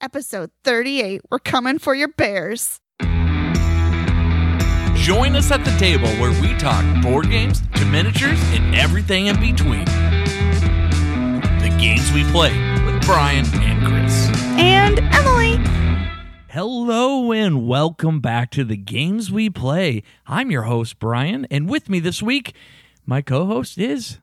Episode 38. We're coming for your bears. Join us at the table where we talk board games to miniatures and everything in between. The games we play with Brian and Chris. And Emily. Hello and welcome back to the games we play. I'm your host, Brian, and with me this week, my co host is.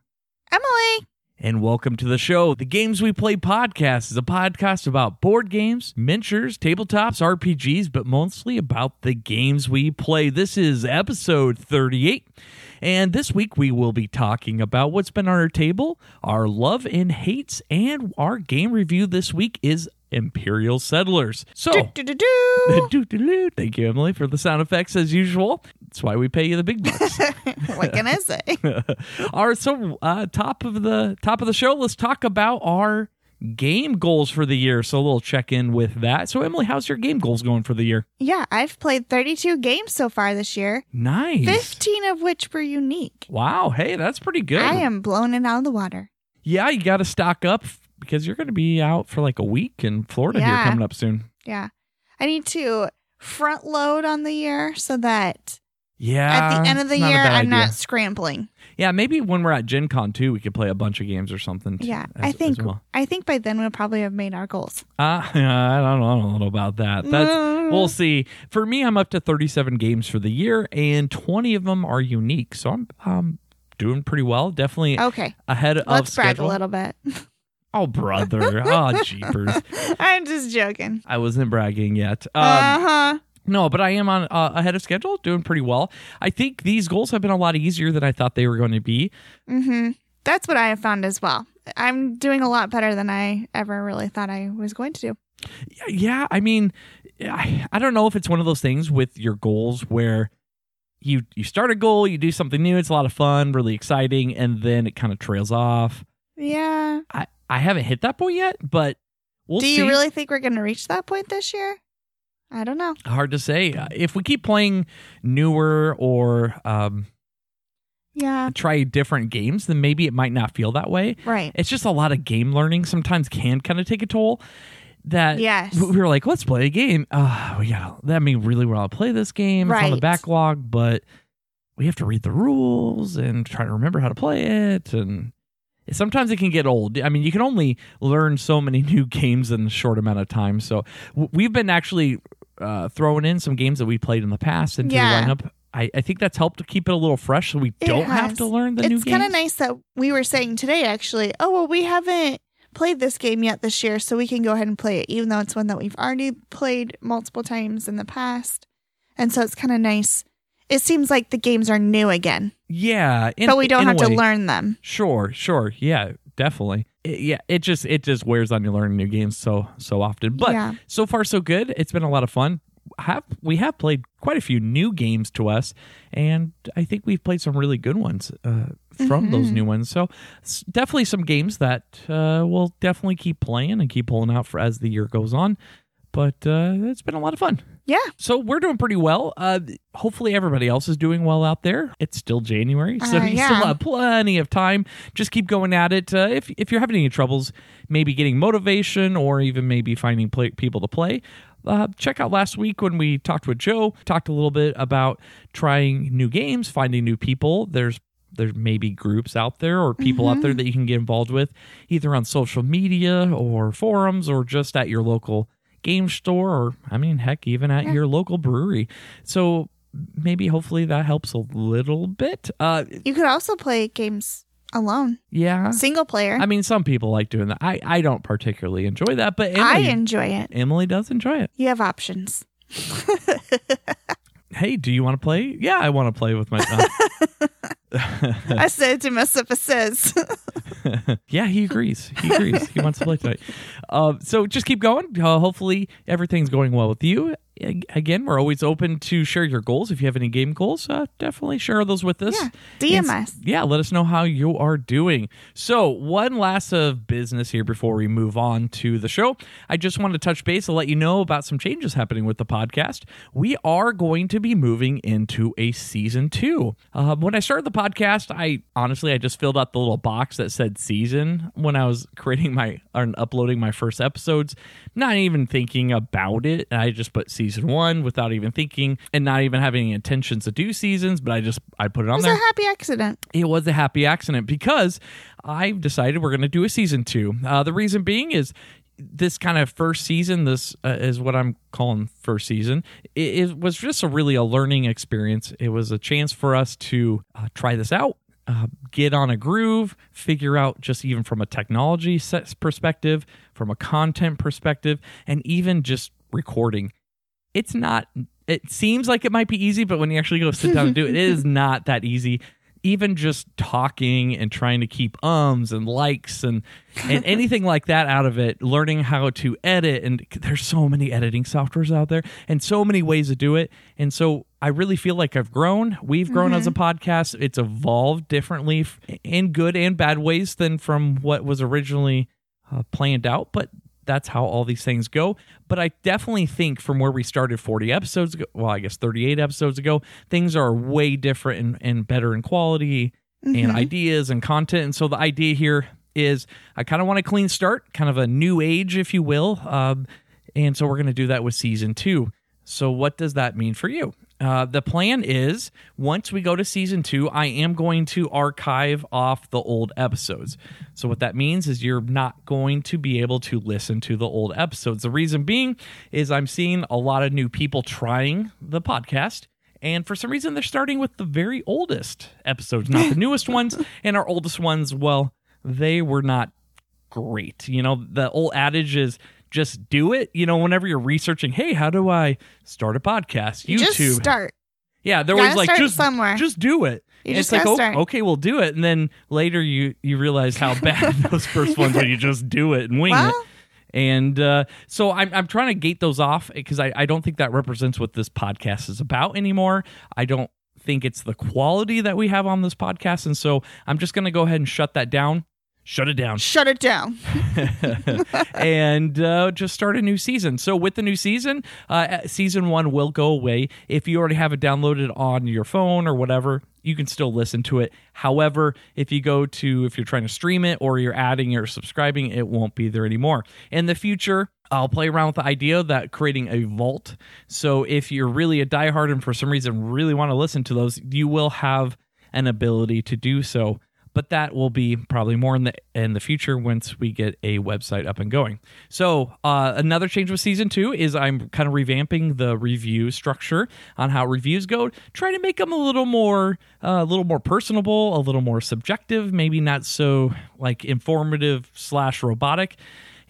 Emily. And welcome to the show. The Games We Play podcast is a podcast about board games, miniatures, tabletops, RPGs, but mostly about the games we play. This is episode 38. And this week we will be talking about what's been on our table, our love and hates, and our game review this week is Imperial Settlers. So, thank you, Emily, for the sound effects as usual. That's why we pay you the big bucks. what can I say? All right, so uh, top of the top of the show, let's talk about our game goals for the year. So a little check in with that. So Emily, how's your game goals going for the year? Yeah, I've played 32 games so far this year, Nice. 15 of which were unique. Wow. Hey, that's pretty good. I am blown it out of the water. Yeah, you got to stock up because you're going to be out for like a week in Florida here coming up soon. Yeah. I need to front load on the year so that Yeah. at the end of the it's not a year, I'm idea. not scrambling. Yeah, maybe when we're at Gen Con too, we could play a bunch of games or something. Yeah, as- I think well. I think by then we'll probably have made our goals. Uh, I don't know. I don't know about that. That's Mm. we'll see. For me, I'm up to 37 games for the year, and 20 of them are unique. So I'm um doing pretty well. Definitely Okay, ahead of let's brag a little bit. Oh, brother. oh, jeepers. I'm just joking. I wasn't bragging yet. Um, Uh huh. no, but I am on uh, ahead of schedule, doing pretty well. I think these goals have been a lot easier than I thought they were going to be. Mm-hmm. That's what I have found as well. I'm doing a lot better than I ever really thought I was going to do. Yeah, I mean, I, I don't know if it's one of those things with your goals where you you start a goal, you do something new, it's a lot of fun, really exciting, and then it kind of trails off. Yeah. I I haven't hit that point yet, but we'll do see. you really think we're going to reach that point this year? I don't know. Hard to say. Uh, If we keep playing newer or um, Yeah. try different games, then maybe it might not feel that way. Right. It's just a lot of game learning. Sometimes can kind of take a toll. That Yes. we were like, let's play a game. Uh, we got. That mean really want to play this game. It's on the backlog, but we have to read the rules and try to remember how to play it. And sometimes it can get old. I mean, you can only learn so many new games in a short amount of time. So we've been actually uh, throwing in some games that we played in the past into Yeah. the lineup. I, I think that's helped to keep it a little fresh, so we It don't have to learn the new it's kind of nice that we were saying today, actually, oh, well, we haven't played this game yet this year, so we can go ahead and play it, even though it's one that we've already played multiple times in the past. And so it's kind of nice. It seems like the games are new again, Yeah, in- but we don't have to learn them. Sure, sure, yeah, definitely. It- yeah, it just it just wears on you learning new games so so often. But Yeah. so far so good. It's been a lot of fun. Have we have played quite a few new games to us, and I think we've played some really good ones uh, from those Mhm. new ones. So definitely some games that uh, we'll definitely keep playing and keep pulling out for as the year goes on. But uh, it's been a lot of fun. Yeah. So we're doing pretty well. Uh, hopefully everybody else is doing well out there. It's still January, so Uh, you yeah. still have plenty of time. Just keep going at it. Uh, if if you're having any troubles, maybe getting motivation or even maybe finding play, people to play. Uh, check out last week when we talked with Joe. Talked a little bit about trying new games, finding new people. There's there's maybe groups out there or people out there that you can get involved with, either on social media or forums or just at your local game store or I mean heck even at Yeah. your local brewery. So maybe hopefully that helps a little bit. Uh You could also play games alone, yeah. single player. I mean some people like doing that. I I don't particularly enjoy that, but I enjoy it. Emily does enjoy it. You have options. Hey, do you want to play? Yeah, I want to play with my son. I said to myself, it says. yeah, he agrees. He agrees. he wants to play tonight. Uh, so just keep going. Uh, hopefully everything's going well with you. Ag- again, we're always open to share your goals. If you have any game goals, uh, definitely share those with us. Yeah, DM us. Yeah, let us know how you are doing. So, one last of business here before we move on to the show. I just want to touch base and let you know about some changes happening with the podcast. We are going to be moving into a season two. Uh, when I started the podcast, I honestly I just filled out the little box that said season when I was creating my or uploading my first episodes, not even thinking about it. I just put season one without even thinking and not even having any intentions to do seasons, but I just I put it on there. It was there a happy accident. it was a happy accident because I've decided we're going to do a season two. Uh, the reason being is this kind of first season, this uh, is what I'm calling first season. It, it was just a really a learning experience. It was a chance for us to uh, try this out. Uh, get on a groove, figure out just even from a technology set perspective, from a content perspective, and even just recording it's not it seems like it might be easy but when you actually go sit down and do it it is not that easy even just talking and trying to keep ums and likes and and anything like that out of it learning how to edit and there's so many editing softwares out there and so many ways to do it and so I really feel like I've grown. We've grown as a podcast. It's evolved differently in good and bad ways than from what was originally uh, planned out, but that's how all these things go. But I definitely think from where we started 40 episodes ago, well, I guess 38 episodes ago, things are way different and, and better in quality and ideas and content. And so the idea here is I kind of want a clean start, kind of a new age, if you will. Um, and so we're going to do that with season two. So, what does that mean for you? Uh, the plan is once we go to season two, I am going to archive off the old episodes. So, what that means is you're not going to be able to listen to the old episodes. The reason being is I'm seeing a lot of new people trying the podcast. And for some reason, they're starting with the very oldest episodes, not the newest ones. And our oldest ones, well, they were not great. You know, the old adage is just do it. You know, whenever you're researching, hey, how do I start a podcast? You YouTube. Just start. Yeah, they're You always like just somewhere. just do it. You just it's like oh, start. okay, we'll do it, and then later you you realize how bad those first ones when you just do it and wing it. And uh, so I'm I'm trying to gate those off because I, I don't think that represents what this podcast is about anymore. I don't think it's the quality that we have on this podcast, and so I'm just gonna go ahead and shut that down. Shut it down Shut it down. and uh, just start a new season. So with the new season, uh, season one will go away. If you already have it downloaded on your phone or whatever, you can still listen to it. However, if you go to if you're trying to stream it or you're adding or subscribing, it won't be there anymore. In the future. I'll play around with the idea that creating a vault. So if you're really a diehard and for some reason really want to listen to those, you will have an ability to do so but that will be probably more in the in the future once we get a website up and going. So uh, another change with season two is I'm kind of revamping the review structure on how reviews go, trying to make them a little more uh, a little more personable, a little more subjective, maybe not so like informative slash robotic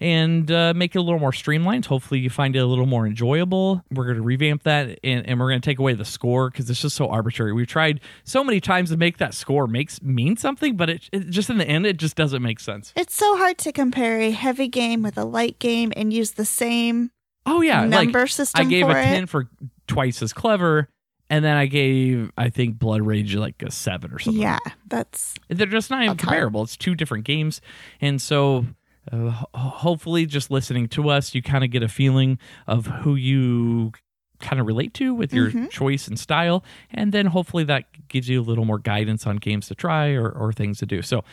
and uh, make it a little more streamlined. Hopefully, you find it a little more enjoyable. We're going to revamp that, and, and we're going to take away the score because it's just so arbitrary. We've tried so many times to make that score makes mean something, but it, it just in the end, it just doesn't make sense. It's so hard to compare a heavy game with a light game and use the same Oh yeah, number like system I gave a it. ten for twice as clever, and then I gave I think Blood Rage like a seven or something. Yeah, that's They're just not even hard. comparable. It's two different games, and so uh, hopefully, just listening to us, you kind of get a feeling of who you kind of relate to with your Mhm. choice and style, and then hopefully that gives you a little more guidance on games to try or, or things to do. So.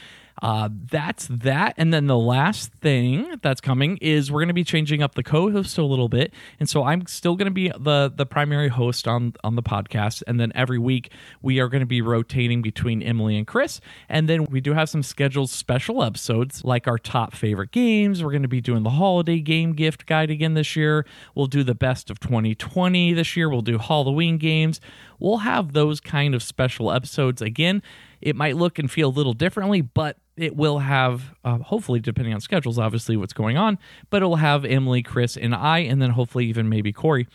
Uh, that's that. And then the last thing that's coming is we're going to be changing up the co-host a little bit. And so I'm still going to be the the primary host on on the podcast. And then every week we are going to be rotating between Emily and Chris. And then we do have some scheduled special episodes like our top favorite games. We're going to be doing the holiday game gift guide again this year. We'll do the best of 2020 this year. We'll do Halloween games. We'll have those kind of special episodes again. It might look and feel a little differently, but it will have, uh, hopefully, depending on schedules, obviously, what's going on, but it'll have Emily, Chris, and I, and then hopefully even maybe Corey.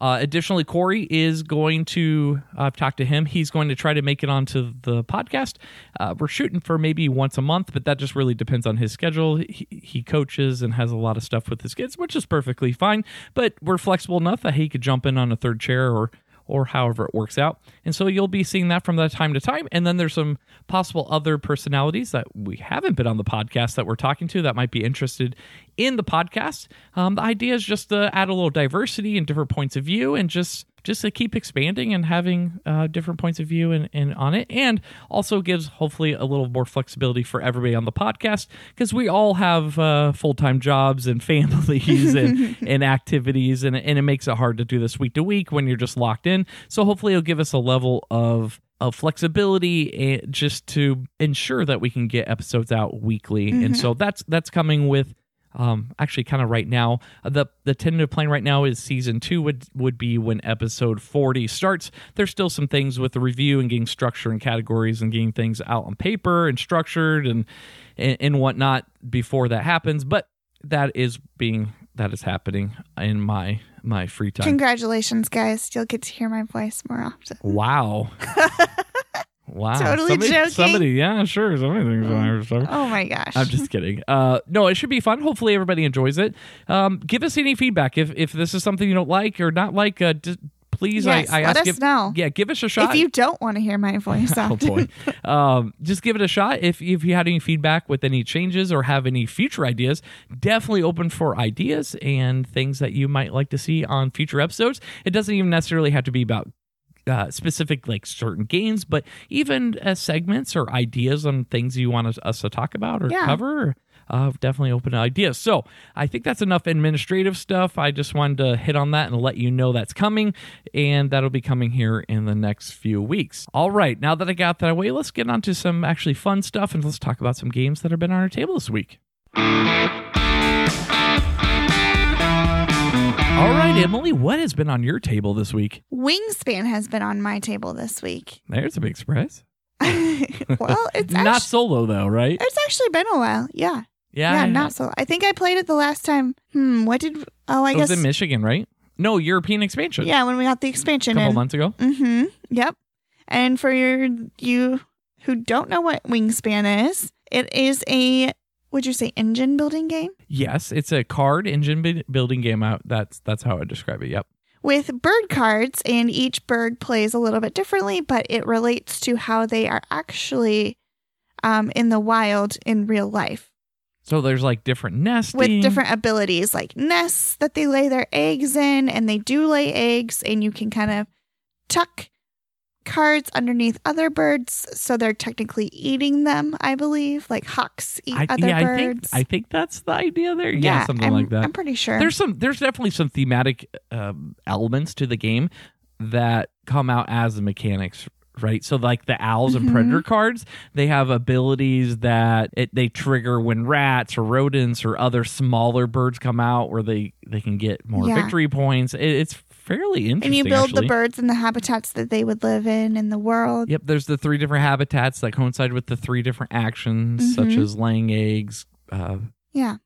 Uh, additionally, Corey is going to, I've talked to him. He's going to try to make it onto the podcast. Uh, we're shooting for maybe once a month, but that just really depends on his schedule. He, he coaches and has a lot of stuff with his kids, which is perfectly fine. But we're flexible enough that he could jump in on a third chair or or however it works out. And so you'll be seeing that from time to time. And then there's some possible other personalities that we haven't been on the podcast that we're talking to that might be interested in the podcast. Um, the idea is just to add a little diversity and different points of view and just just to keep expanding and having uh, different points of view and, and on it. And also gives hopefully a little more flexibility for everybody on the podcast because we all have uh, full-time jobs and families and, and activities and, and it makes it hard to do this week to week when you're just locked in. So hopefully it'll give us a level of of flexibility just to ensure that we can get episodes out weekly. And so that's that's coming with um, actually kind of right now uh, the the tentative plan right now is season two would would be when episode 40 starts there's still some things with the review and getting structure and categories and getting things out on paper and structured and and, and whatnot before that happens but that is being that is happening in my my free time Congratulations, guys. You'll get to hear my voice more often. wow wow Totally somebody, joking. somebody yeah sure somebody thinks I'm stuff. Oh my gosh. I'm just kidding. Uh, no, it should be fun. Hopefully, everybody enjoys it. Um, give us any feedback if if this is something you don't like or not like. Uh, d- please, Yes, I, I let ask. us give, know. Yeah, give us a shot. if you don't want to hear my voice Oh boy! um, just give it a shot. If if you had any feedback with any changes or have any future ideas, definitely open for ideas and things that you might like to see on future episodes. It doesn't even necessarily have to be about uh, specific like certain games, but even uh, segments or ideas on things you want us, us to talk about or Yeah. cover. Uh, definitely open to ideas. So I think that's enough administrative stuff. I just wanted to hit on that and let you know that's coming, and that'll be coming here in the next few weeks. All right, now that I got that away, let's get on to some actually fun stuff and let's talk about some games that have been on our table this week. All right, Emily, what has been on your table this week? Wingspan has been on my table this week. There's a big surprise. well, it's Not solo though, right? it's actually been a while. Yeah. Yeah, Yeah, not solo. I think I played it the last time. Hmm, what did Oh, I it guess was in Michigan, right? No, European expansion. Yeah, when we got the expansion a couple in. months ago. Mm-hmm. Yep. And for your you who don't know what Wingspan is, it is a would you say engine building game Yes, it's a card engine bu- building game. Out. That's that's how I describe it. Yep. with bird cards, and each bird plays a little bit differently, but it relates to how they are actually um, in the wild in real life So there's like different nests with different abilities, like nests that they lay their eggs in, and they do lay eggs, and you can kind of tuck cards underneath other birds, so they're technically eating them. I believe, like hawks eat I, other yeah, I think birds. I think that's the idea there. Yeah, something I'm, like that. I'm pretty sure. There's some. There's definitely some thematic um, elements to the game that come out as the mechanics. Right, so like the owls and Mhm. predator cards, they have abilities that it, they trigger when rats or rodents or other smaller birds come out, where they they can get more Yeah. victory points. It, it's fairly interesting. and you build actually. the birds and the habitats that they would live in in the world. Yep, there's the three different habitats that coincide with the three different actions, such Mhm. as laying eggs, uh, Yeah.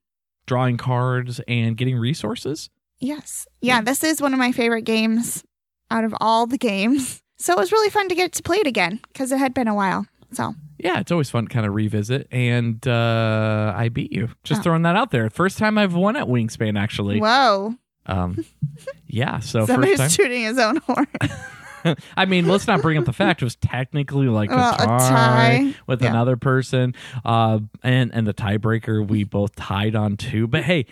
drawing cards, and getting resources. Yes. Yeah, this is one of my favorite games out of all the games. So it was really fun to get to play it again because it had been a while. So Yeah, it's always fun to kind of revisit. And uh, I beat you. Just Oh. throwing that out there. First time I've won at Wingspan, actually. whoa, Um, yeah, so somebody's first time. shooting his own horn. I mean, let's not bring up the fact it was technically like Well, a a tie, tie. with Yeah. another person, uh, and and the tiebreaker we both tied on two. But hey,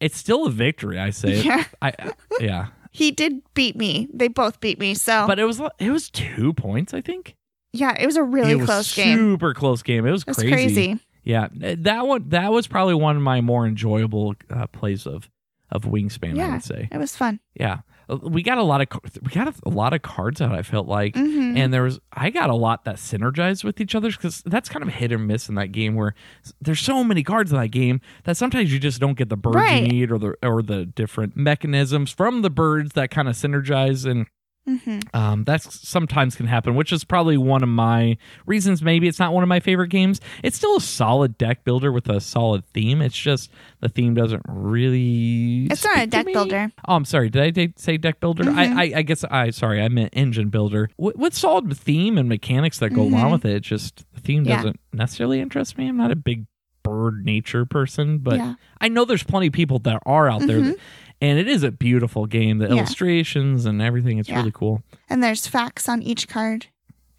it's still a victory. I say. Yeah. I yeah. he did beat me. They both beat me. So But it was it was two points, I think. yeah, it was a really it was close game. Super close game. It was It's crazy. crazy. Yeah, that one that was probably one of my more enjoyable uh, plays of of Wingspan. I would say. It was fun. Yeah, Uh, we got a lot of we got a lot of cards out. I felt like. hmm And there was, I got a lot that synergized with each other because that's kind of hit or miss in that game. Where there's so many cards in that game that sometimes you just don't get the birds Right. you need or the or the different mechanisms from the birds that kind of synergize and hmm Um, that's sometimes can happen, which is probably one of my reasons. Maybe it's not one of my favorite games. It's still a solid deck builder with a solid theme. It's just the theme doesn't really. It's not a deck builder. Oh, I'm sorry. Did I de- say deck builder? Mhm. I, I I guess I sorry. I meant engine builder. With, with solid theme and mechanics that go along Mhm. with it, it's just the theme Yeah. doesn't necessarily interest me. I'm not a big bird nature person, but yeah. I know there's plenty of people that are out there, that, and it is a beautiful game. The Yeah. illustrations and everything, it's Yeah. really cool. And there's facts on each card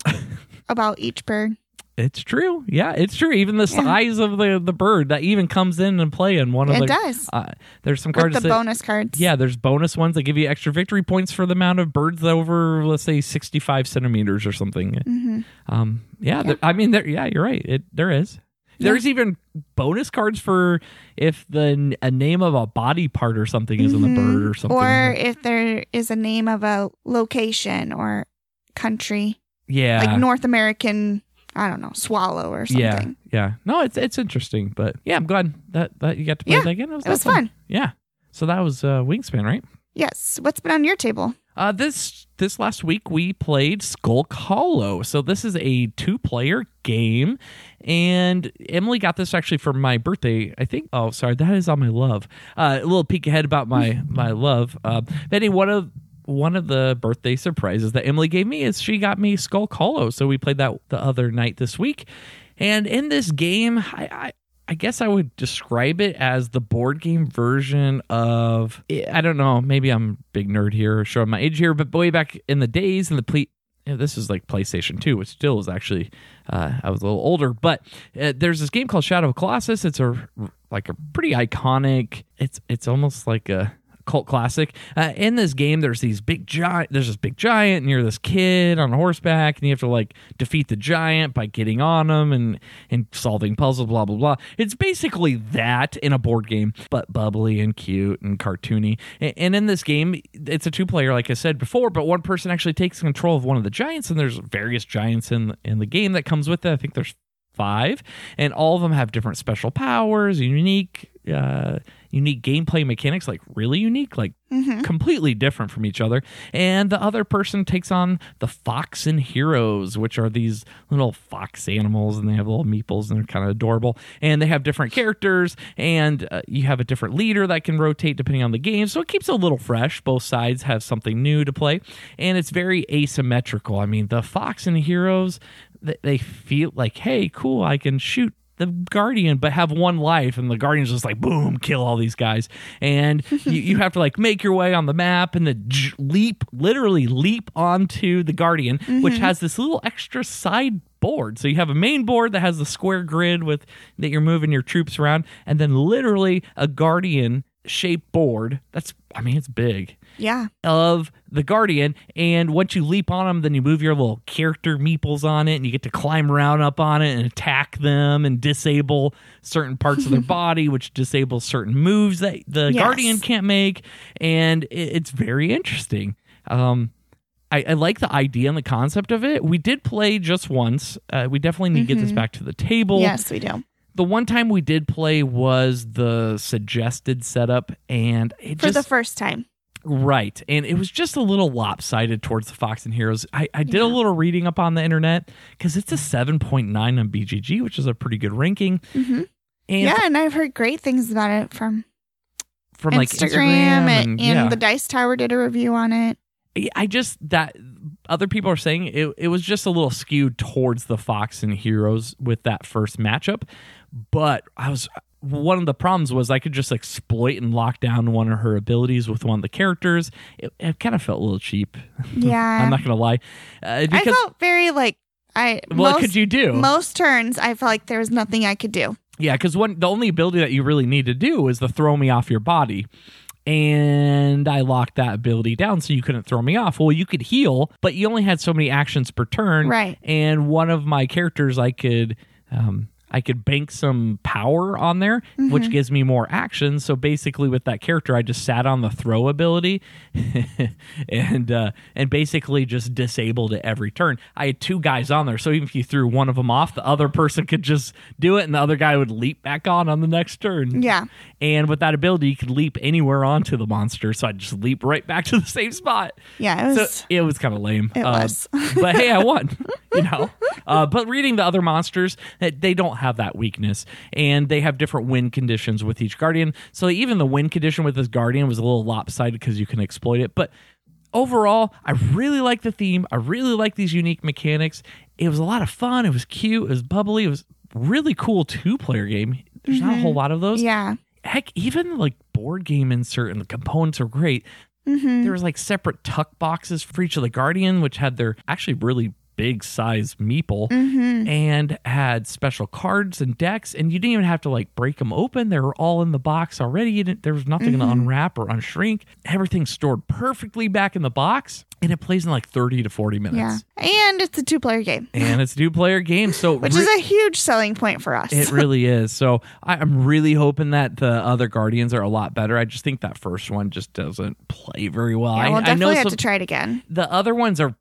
about each bird. It's true. Yeah, it's true. Even the Yeah. size of the the bird that even comes in and play in one of It the. does. Uh, there's some With cards the that. bonus cards. yeah, there's bonus ones that give you extra victory points for the amount of birds over, let's say, 65 centimeters or something. hmm Um, yeah, Yeah. there- I mean, there. Yeah, you're right. It there is. Yeah. There's even bonus cards for if the a name of a body part or something is in the bird or something. Mm-hmm. Or if there is a name of a location or country, yeah, like North American, I don't know, swallow or something. yeah, yeah. No, it's it's interesting, but yeah, I'm glad that that you got to play Yeah, that again. It was that fun. Yeah. So that was uh, Wingspan, right? Yes. What's been on your table? Uh, this this last week we played Skulk Hollow. So this is a two player game, and Emily got this actually for my birthday. I think. Oh, sorry, that is on my love. Uh, a little peek ahead about my my love. Uh, Betty, one of one of the birthday surprises that Emily gave me is she got me Skulk Hollow. So we played that the other night this week, and in this game, I. I I guess I would describe it as the board game version of I don't know, maybe I'm big nerd here, showing my age here, but way back in the days in the ple- yeah, this is like PlayStation 2, which still is actually uh, I was a little older, but uh, there's this game called Shadow of Colossus. It's a like a pretty iconic. It's it's almost like a cult classic. Uh, in this game, there's these big giant. There's this big giant, and you're this kid on horseback, and you have to like defeat the giant by getting on him and and solving puzzles. Blah blah blah. It's basically that in a board game, but bubbly and cute and cartoony. And, and in this game, it's a two player, like I said before, but one person actually takes control of one of the giants, and there's various giants in in the game that comes with it. I think there's five, and all of them have different special powers, unique, uh, unique gameplay mechanics, like really unique, like hmm completely different from each other. And the other person takes on the Foxen heroes, which are these little fox animals, and they have little meeples, and they're kind of adorable. And they have different characters, and uh, you have a different leader that can rotate depending on the game. So it keeps it a little fresh. Both sides have something new to play, and it's very asymmetrical. I mean, the Foxen heroes, they feel like, hey, cool, I can shoot the guardian but have one life and the guardian's just like boom kill all these guys. And you, you have to like make your way on the map and then j- leap literally leap onto the guardian which mm-hmm. has this little extra side board. So you have a main board that has the square grid with that you're moving your troops around and then literally a guardian shaped board. That's i mean it's big Yeah. of the Guardian, and once you leap on them, then you move your little character meeples on it, and you get to climb around up on it and attack them and disable certain parts of their body, which disables certain moves that the Yes. Guardian can't make, and it, it's very interesting. Um, I, I like the idea and the concept of it. We did play just once. Uh, we definitely need to get this Mhm. back to the table Yes, we do. the one time we did play was the suggested setup and it For just the first time. Right and it was just a little lopsided towards the Foxen heroes i, I did a little reading up on the internet because it's a 7.9 on bgg which is a pretty good ranking hmm and Yeah, and I've heard great things about it from from like Instagram, instagram and, and, and yeah. the Dice Tower did a review on it. I just that other people are saying it, it was just a little skewed towards the Foxen Heroes with that first matchup. But I was one of the problems was I could just exploit and lock down one of her abilities with one of the characters. It, it kind of felt a little cheap. Yeah. I'm not gonna lie. Uh, I felt very like I what most, could you do? most turns I felt like there was nothing I could do. Yeah, because one the only ability that you really need to do is the throw me off your body. And I locked that ability down so you couldn't throw me off. Well, you could heal, but you only had so many actions per turn. Right. And one of my characters I could um I could bank some power on there, which gives me more action. So basically, with that character, I just sat on the throw ability, and uh, and basically just disabled it every turn. I had two guys on there, so even if you threw one of them off, the other person could just do it, and the other guy would leap back on on the next turn. Yeah. And with that ability, you could leap anywhere onto the monster. So I'd just leap right back to the same spot. Yeah. It So was. it was kind of lame. It Uh, was. but hey, I won. You know. Uh, but reading the other monsters, they don't have that weakness, and they have different win conditions with each guardian. So even the win condition with this guardian was a little lopsided because you can exploit it. But overall, I really like the theme. I really like these unique mechanics. It was a lot of fun. It was cute. It was bubbly. It was really cool two player game. There's not a whole lot of those yeah. heck, even like board game insert and the components are great. Mm-hmm. There was like separate tuck boxes for each of the Guardian, which had their actually really big size meeple Mm-hmm. and had special cards and decks, and you didn't even have to like break them open. They were all in the box already. You didn't, there was nothing Mm-hmm. to unwrap or unshrink. Everything's stored perfectly back in the box, and it plays in like 30 to 40 minutes. Yeah. And it's a two player game, And it's a two player game. So which re- is a huge selling point for us. it really is. So I, I'm really hoping that the other Guardians are a lot better. I just think that first one just doesn't play very well. yeah, I, we'll I know definitely have some, to try it again. the other ones are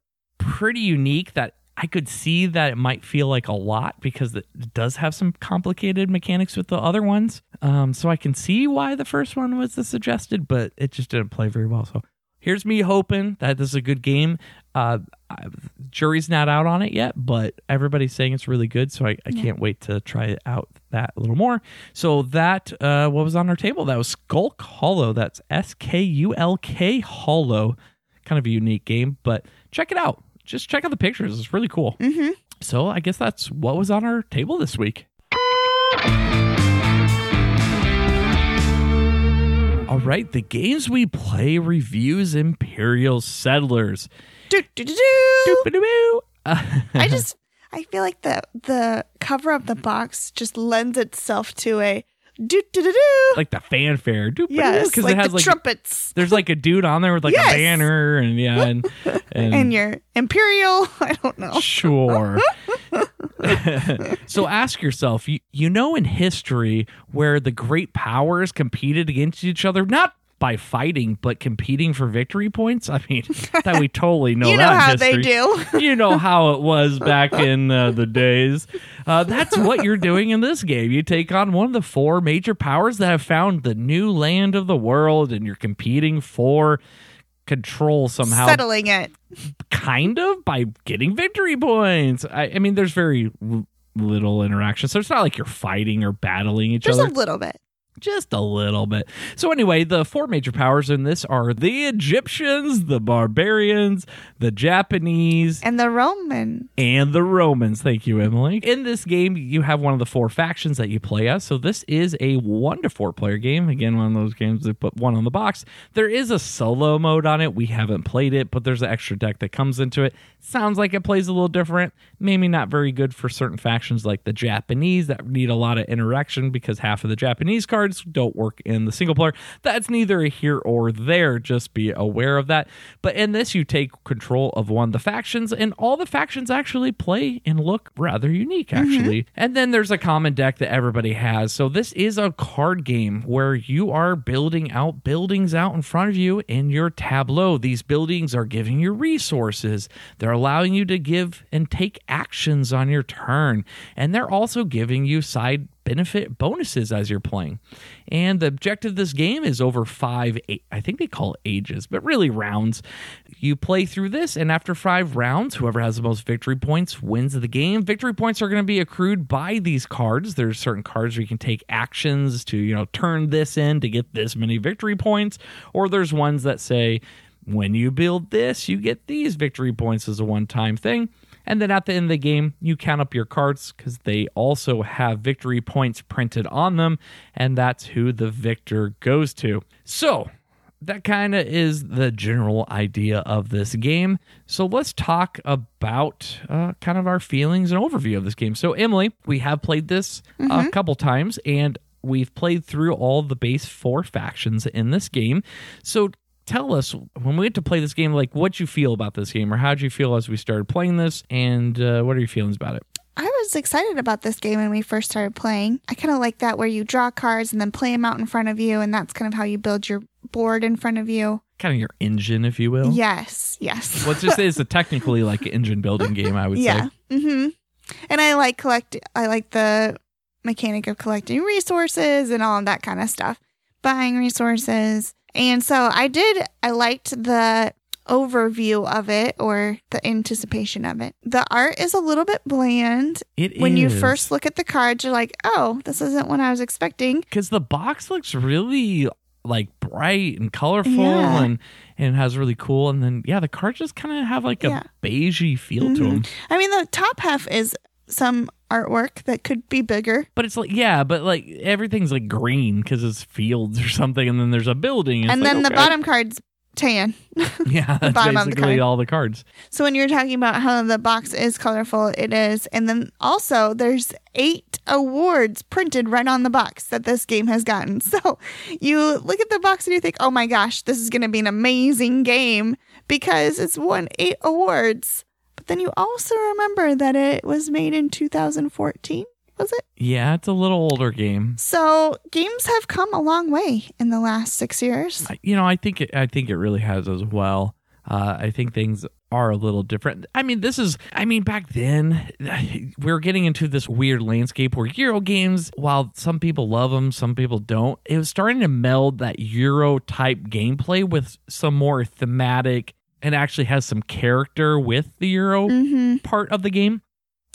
pretty unique that I could see that it might feel like a lot because it does have some complicated mechanics with the other ones. Um, so I can see why the first one was the suggested, but it just didn't play very well. So here's me hoping that this is a good game. Uh, I, jury's not out on it yet, but everybody's saying it's really good. So I, I can't wait to try it out that a little more. So that uh, what was on our table? That was Skulk Hollow. That's S K U L K Hollow. Kind of a unique game, but check it out. Just check out the pictures. It's really cool. Mm-hmm. So I guess that's what was on our table this week. All right, the games we play reviews Imperial Settlers. Do, do, do, do. I just I feel like the the cover of the box just lends itself to a do do do do. like the fanfare. Doop-a-doo, Yes, because like it has the like trumpets there's like a dude on there with like Yes. a banner and yeah and, and, and your imperial. I don't know. Sure. so ask yourself, you, you know in history where the great powers competed against each other, not by fighting, but competing for victory points? I mean, that we totally know you know how they do. you know how it was back in uh, the days. Uh, that's what you're doing in this game. You take on one of the four major powers that have found the new land of the world, and you're competing for control somehow Settling it. kind of by getting victory points. I, I mean, there's very l- little interaction, so it's not like you're fighting or battling each other. Just a little bit. Just a little bit. So anyway, the four major powers in this are the Egyptians, the barbarians, the Japanese, And the Romans. and the Romans. Thank you, Emily. In this game, you have one of the four factions that you play as. So this is a one to four player game. Again, one of those games that put one on the box. There is a solo mode on it. We haven't played it, but there's an extra deck that comes into it. Sounds like it plays a little different. Maybe not very good for certain factions like the Japanese that need a lot of interaction because half of the Japanese cards don't work in the single player. That's neither a here or there. Just be aware of that. But in this, you take control of one of the factions, and all the factions actually play and look rather unique, mm-hmm. actually. And then there's a common deck that everybody has. So this is a card game where you are building out buildings out in front of you in your tableau. These buildings are giving you resources, they're allowing you to give and take actions on your turn, and they're also giving you side benefit bonuses as you're playing. And the objective of this game is over five, eight, I think they call ages, but really rounds. You play through this, and after five rounds, whoever has the most victory points wins the game. Victory points are going to be accrued by these cards. There's certain cards where you can take actions to, you know, turn this in to get this many victory points, or there's ones that say, when you build this, you get these victory points as a one time thing. And then at the end of the game, you count up your cards because they also have victory points printed on them, and that's who the victor goes to. So, that kind of is the general idea of this game. So, let's talk about uh, kind of our feelings and overview of this game. So, Emily, we have played this a couple times, and we've played through all the base four factions in this game. So, tell us when we get to play this game like what you feel about this game or how'd you feel as we started playing this and uh, what are your feelings about it I was excited about this game when we first started playing. I kind of like that where you draw cards and then play them out in front of you, and that's kind of how you build your board in front of you. Kind of your engine, if you will. Yes, yes. What's just is a technically like an engine building game, I would yeah. say. Mm-hmm. And I like collect. I like the mechanic of collecting resources and all of that kind of stuff, buying resources. And so I did. I liked the overview of it or the anticipation of it. The art is a little bit bland. It when you first look at the cards, you're like, "Oh, this isn't what I was expecting." because the box looks really like bright and colorful Yeah. and and has really cool and then yeah the cards just kind of have like a Yeah. beigey feel to Mhm. them I mean, the top half is some artwork that could be bigger. but it's like yeah but like everything's like green because it's fields or something and then there's a building and then like, the okay. bottom card's tan. yeah that's bottom of the basically card. all the cards So when you're talking about how the box is colorful, it is. And then also there's eight awards printed right on the box that this game has gotten. So you look at the box and you think, oh my gosh, this is going to be an amazing game because it's won eight awards. But then you also remember that it was made in 2014, was it? yeah it's a little older game So games have come a long way in the last six years. You know i think it i think it really has as well uh, I think things are a little different. I mean, this is, I mean, back then, we were getting into this weird landscape where Euro games, while some people love them, some people don't, it was starting to meld that Euro type gameplay with some more thematic and actually has some character with the Euro Mm-hmm. part of the game.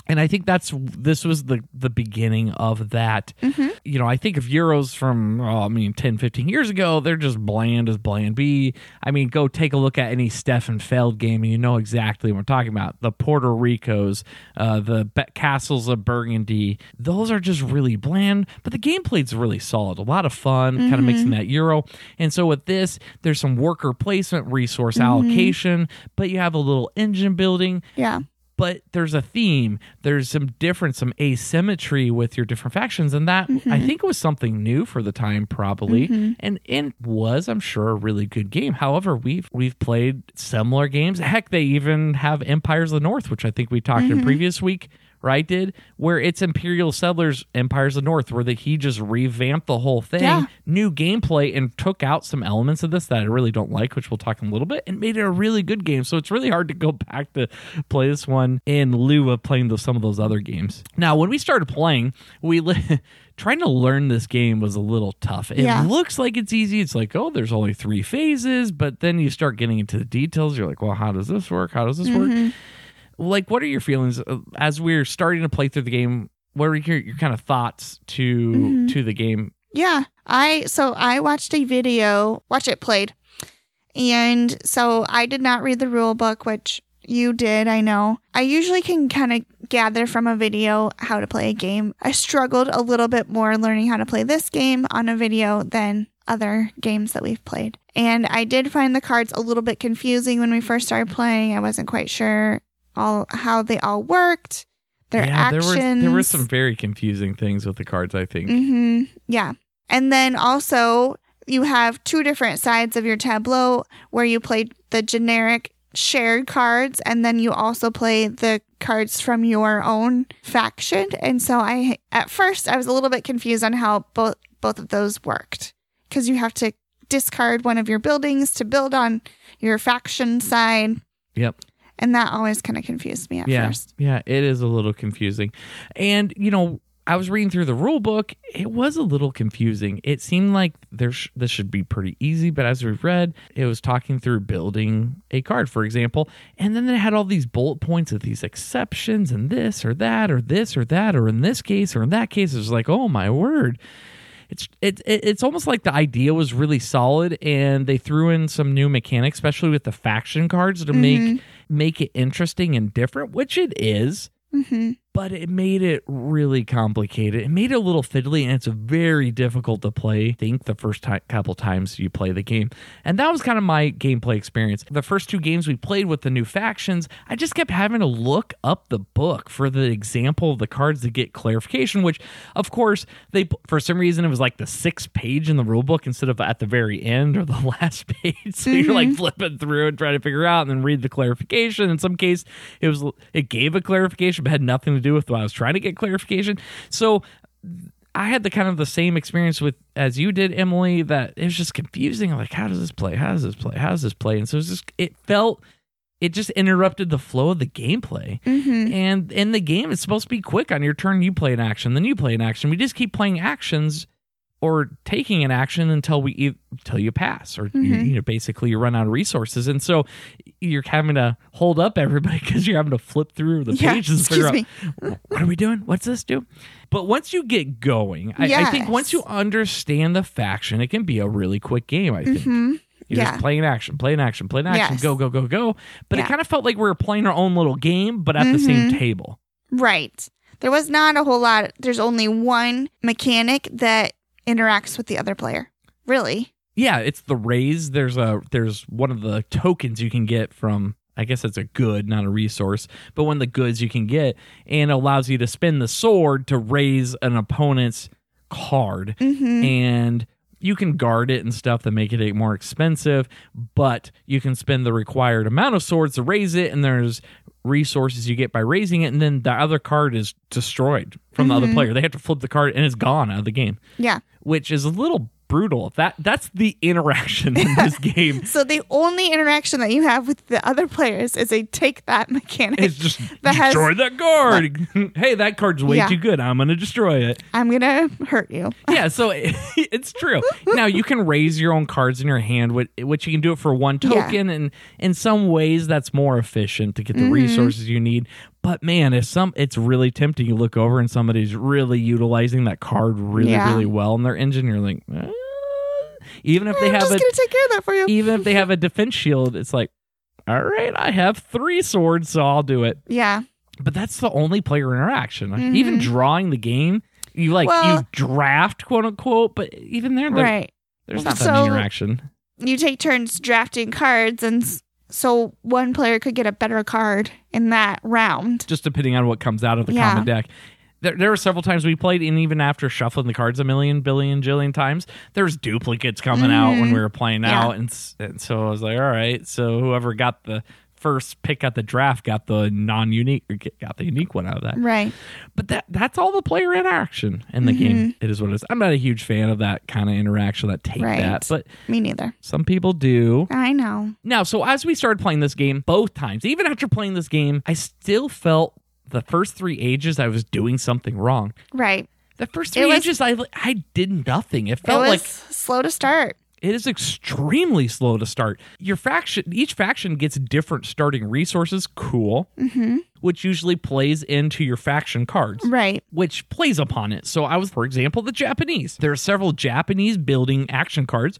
And I think that's this was the the beginning of that. Mm-hmm. You know, I think of Euros from oh, I mean 10, 15 years ago, they're just bland as bland be. I mean, go take a look at any Stefan Feld game and you know exactly what we're talking about. The Puerto Ricos, uh, the Be- Castles of Burgundy, those are just really bland, but the gameplay's really solid. A lot of fun, kind of mixing that Euro. And so with this, there's some worker placement, resource allocation, but you have a little engine building Yeah. But there's a theme. There's some difference some asymmetry with your different factions and that Mm-hmm. i think was something new for the time probably. And it was i'm sure a really good game. However we've we've played similar games. Heck they even have empires of the north which i think we talked Mm-hmm. in previous week right did where it's imperial settlers empires of the north where the, he just revamped the whole thing Yeah. new gameplay and took out some elements of this that I really don't like, which we'll talk in a little bit, and made it a really good game. So it's really hard to go back to play this one in lieu of playing those, some of those other games. Now, when we started playing, we li- trying to learn this game was a little tough. It Yeah. looks like it's easy. It's like, oh, there's only three phases, but then you start getting into the details. You're like, well, how does this work? How does this work? Mm-hmm. Like, what are your feelings uh, as we're starting to play through the game? What are your, your kind of thoughts to to the game? Yeah. I so I watched a video, watch it played. And so I did not read the rule book, which you did, I know. I usually can kind of gather from a video how to play a game. I struggled a little bit more learning how to play this game on a video than other games that we've played. And I did find the cards a little bit confusing when we first started playing. I wasn't quite sure all how they all worked, their actions. there were there were some very confusing things with the cards. I think. hmm Yeah. And then also, you have two different sides of your tableau where you play the generic shared cards, and then you also play the cards from your own faction. And so, I at first I was a little bit confused on how both both of those worked because you have to discard one of your buildings to build on your faction side, Yep. And that always kind of confused me at yeah. first. Yeah. It is a little confusing, and you know. I was reading through the rule book. It was a little confusing. It seemed like there sh- this should be pretty easy, but as we read, it was talking through building a card, for example, and then it had all these bullet points of these exceptions and this or that or this or that or in this case or in that case. It was like, oh my word. it's it, it it's almost like the idea was really solid and they threw in some new mechanics especially with the faction cards to make mm-hmm. Make it interesting and different which it is. Hmm but it made it really complicated. It made it a little fiddly, and it's very difficult to play. I think the first ti couple times you play the game, and that was kind of my gameplay experience. The first two games we played with the new factions, I just kept having to look up the book for the example of the cards to get clarification. Which, of course, they for some reason it was like the sixth page in the rule book instead of at the very end or the last page. So you're like mm-hmm. flipping through and trying to figure out, and then read the clarification. In some case, it was it gave a clarification, but had nothing to do do with what I was trying to get clarification. So I had the kind of the same experience with as you did, Emily, that it was just confusing. Like, how does this play? How does this play? How does this play? And so it just it felt it just interrupted the flow of the gameplay. Mm-hmm. And in the game, it's supposed to be quick. On your turn, you play an action, then you play an action. We just keep playing actions or taking an action until we e, until you pass, or you, Mhm. you know, basically you run out of resources. And so you're having to hold up everybody because you're having to flip through the Yeah, pages figure excuse out me. what are we doing? What's this do? But once you get going, I, I think once you understand the faction, it can be a really quick game. I think. hmm You're Yeah. just playing an action, playing an action, playing an action, Yes. go, go, go, go. But it kind of felt like we were playing our own little game, but at the same table. Right. There was not a whole lot. There's only one mechanic that interacts with the other player. Really? Yeah, it's the raze. There's a there's one of the tokens you can get from I guess it's a good, not a resource, but one of the goods you can get and allows you to spin the sword to raze an opponent's card. Mm-hmm. and you can guard it and stuff that make it more expensive, but you can spend the required amount of swords to raze it, and there's resources you get by razing it, and then the other card is destroyed from the other Mhm. player. They have to flip the card and it's gone out of the game, Yeah. which is a little brutal. That that's the interaction in this game. So the only interaction that you have with the other players is a take that mechanic. It's just That has- destroy that card. hey, that card's way Yeah. too good. I'm gonna destroy it. I'm gonna hurt you. yeah, so it, it's true. Now you can raze your own cards in your hand, which, which you can do it for one Yeah. token, and in some ways that's more efficient to get the Mhm. resources you need. But man, if some, it's really tempting. You look over and somebody's really utilizing that card really, Yeah. really well in their engine. You're like, "Uh," even if they I'm have just a, gonna take care of that for you. even if they have a defense shield, it's like, all right, I have three swords, so I'll do it Yeah. but that's the only player interaction. Even drawing the game, you like Mm-hmm. Well- you draft quote unquote, but even there, there- Right. there's not that So- many interaction. You take turns drafting cards, and so one player could get a better card in that round. Just depending on what comes out of the Yeah. common deck. There, there were several times we played, and even after shuffling the cards a million, billion, jillion times, there's duplicates coming out when Mhm. we were playing Yeah. out, and, and so I was like, all right, so whoever got the first pick at the draft got the non-unique, got the unique one out of that. Right. But that that's all the player interaction in the Mm-hmm. game. It is what it is. I'm not a huge fan of that kind of interaction that take Right. that, but Me neither. some people do. I know. Now, so as we started playing this game, both times, even after playing this game, I still felt the first three ages I was doing something wrong. Right. The first three was- ages, I I did nothing. It It felt was like slow to start. It is extremely slow to start. Your faction, each faction gets different starting resources. Cool. Mm-hmm. Which usually plays into your faction cards. Right. which plays upon it. So I was, for example, the Japanese. There are several Japanese building action cards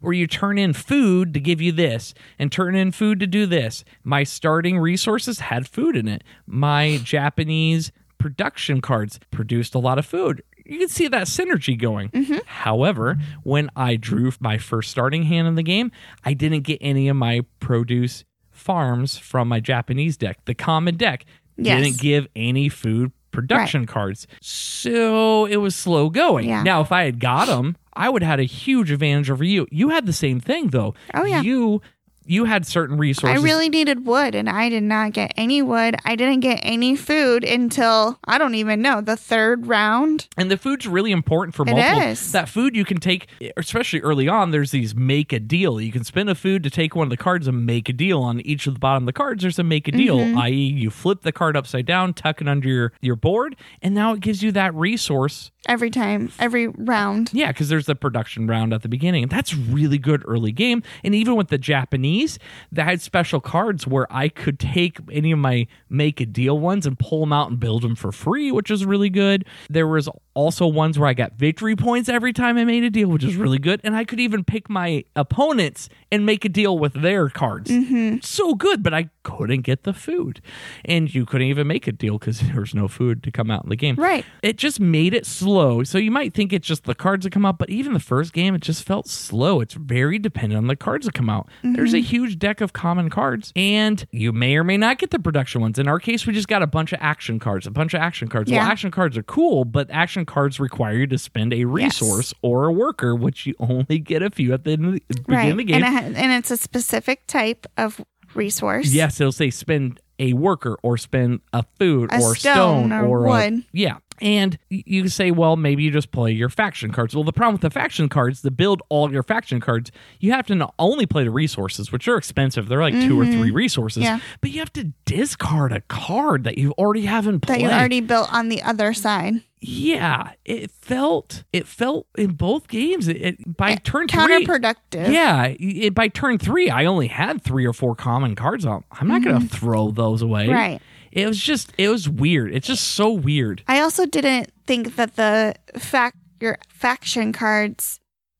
where you turn in food to give you this and turn in food to do this. My starting resources had food in it. My Japanese production cards produced a lot of food. You can see that synergy going. Mm-hmm. However, when I drew my first starting hand in the game, I didn't get any of my produce farms from my Japanese deck. The common deck Yes. didn't give any food production cards. So it was slow going. Yeah. Now, if I had got them, I would have had a huge advantage over you. You had the same thing though. Oh, yeah. You you had certain resources. I really needed wood and I did not get any wood. I didn't get any food until I don't even know the third round. And the food's really important for It multiple. is. That food you can take, especially early on. There's these make a deal. You can spend a food to take one of the cards and make a deal. On each of the bottom of the cards, there's a make a deal. Mm-hmm. I.e., you flip the card upside down, tuck it under your your board, and now it gives you that resource Every time, every round. Yeah, because there's the production round at the beginning. And that's really good early game. And even with the Japanese, they had special cards where I could take any of my make a deal ones and pull them out and build them for free, which is really good. There was also ones where I got victory points every time I made a deal, which is really good. And I could even pick my opponents and make a deal with their cards. Mm-hmm. So good, but I couldn't get the food. And you couldn't even make a deal because there was no food to come out in the game Right. it just made it slow. So you might think it's just the cards that come out, but even the first game, it just felt slow. It's very dependent on the cards that come out. Mm-hmm. There's a huge deck of common cards, and you may or may not get the production ones. In our case, we just got a bunch of action cards, a bunch of action cards. Well, action cards are cool, but action cards require you to spend a resource or a worker, which you only get a few at the end of the beginning Right. of the game. And, it and it's a specific type of resource. Yes, it'll say spend a worker or spend a food A or stone stone or a- wood. yeah. And you say, well, maybe you just play your faction cards. Well, the problem with the faction cards, to build all your faction cards, you have to not only play the resources, which are expensive. They're like two or three resources. Mm-hmm. Yeah. But you have to discard a card that you already have in play. That you already built on the other side. Yeah. It felt, it felt in both games. It, it by turn three. Counterproductive. Yeah, it, by turn three, I only had three or four common cards out. I'm not going to throw those away. Mm-hmm. Right. It was just, it was weird. It's just so weird. I also didn't think that the fact your faction cards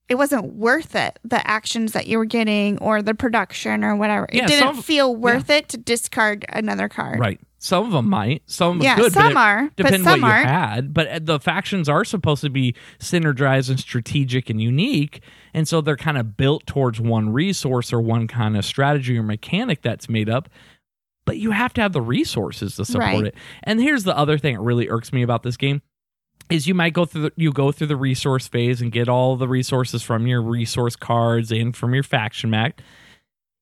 it wasn't worth it the actions that you were getting or the production or whatever. It Yeah, didn't some- feel worth it to discard another card. Right. Some of them might. Some of them Yeah, could. some but it are, but Depends some what you aren't. had. But uh, the factions are supposed to be synergized and strategic and unique, and so they're kind of built towards one resource or one kind of strategy or mechanic that's made up. But you have to have the resources to support Right. it. And here's the other thing that really irks me about this game is you might go through the, you go through the resource phase and get all the resources from your resource cards and from your faction map.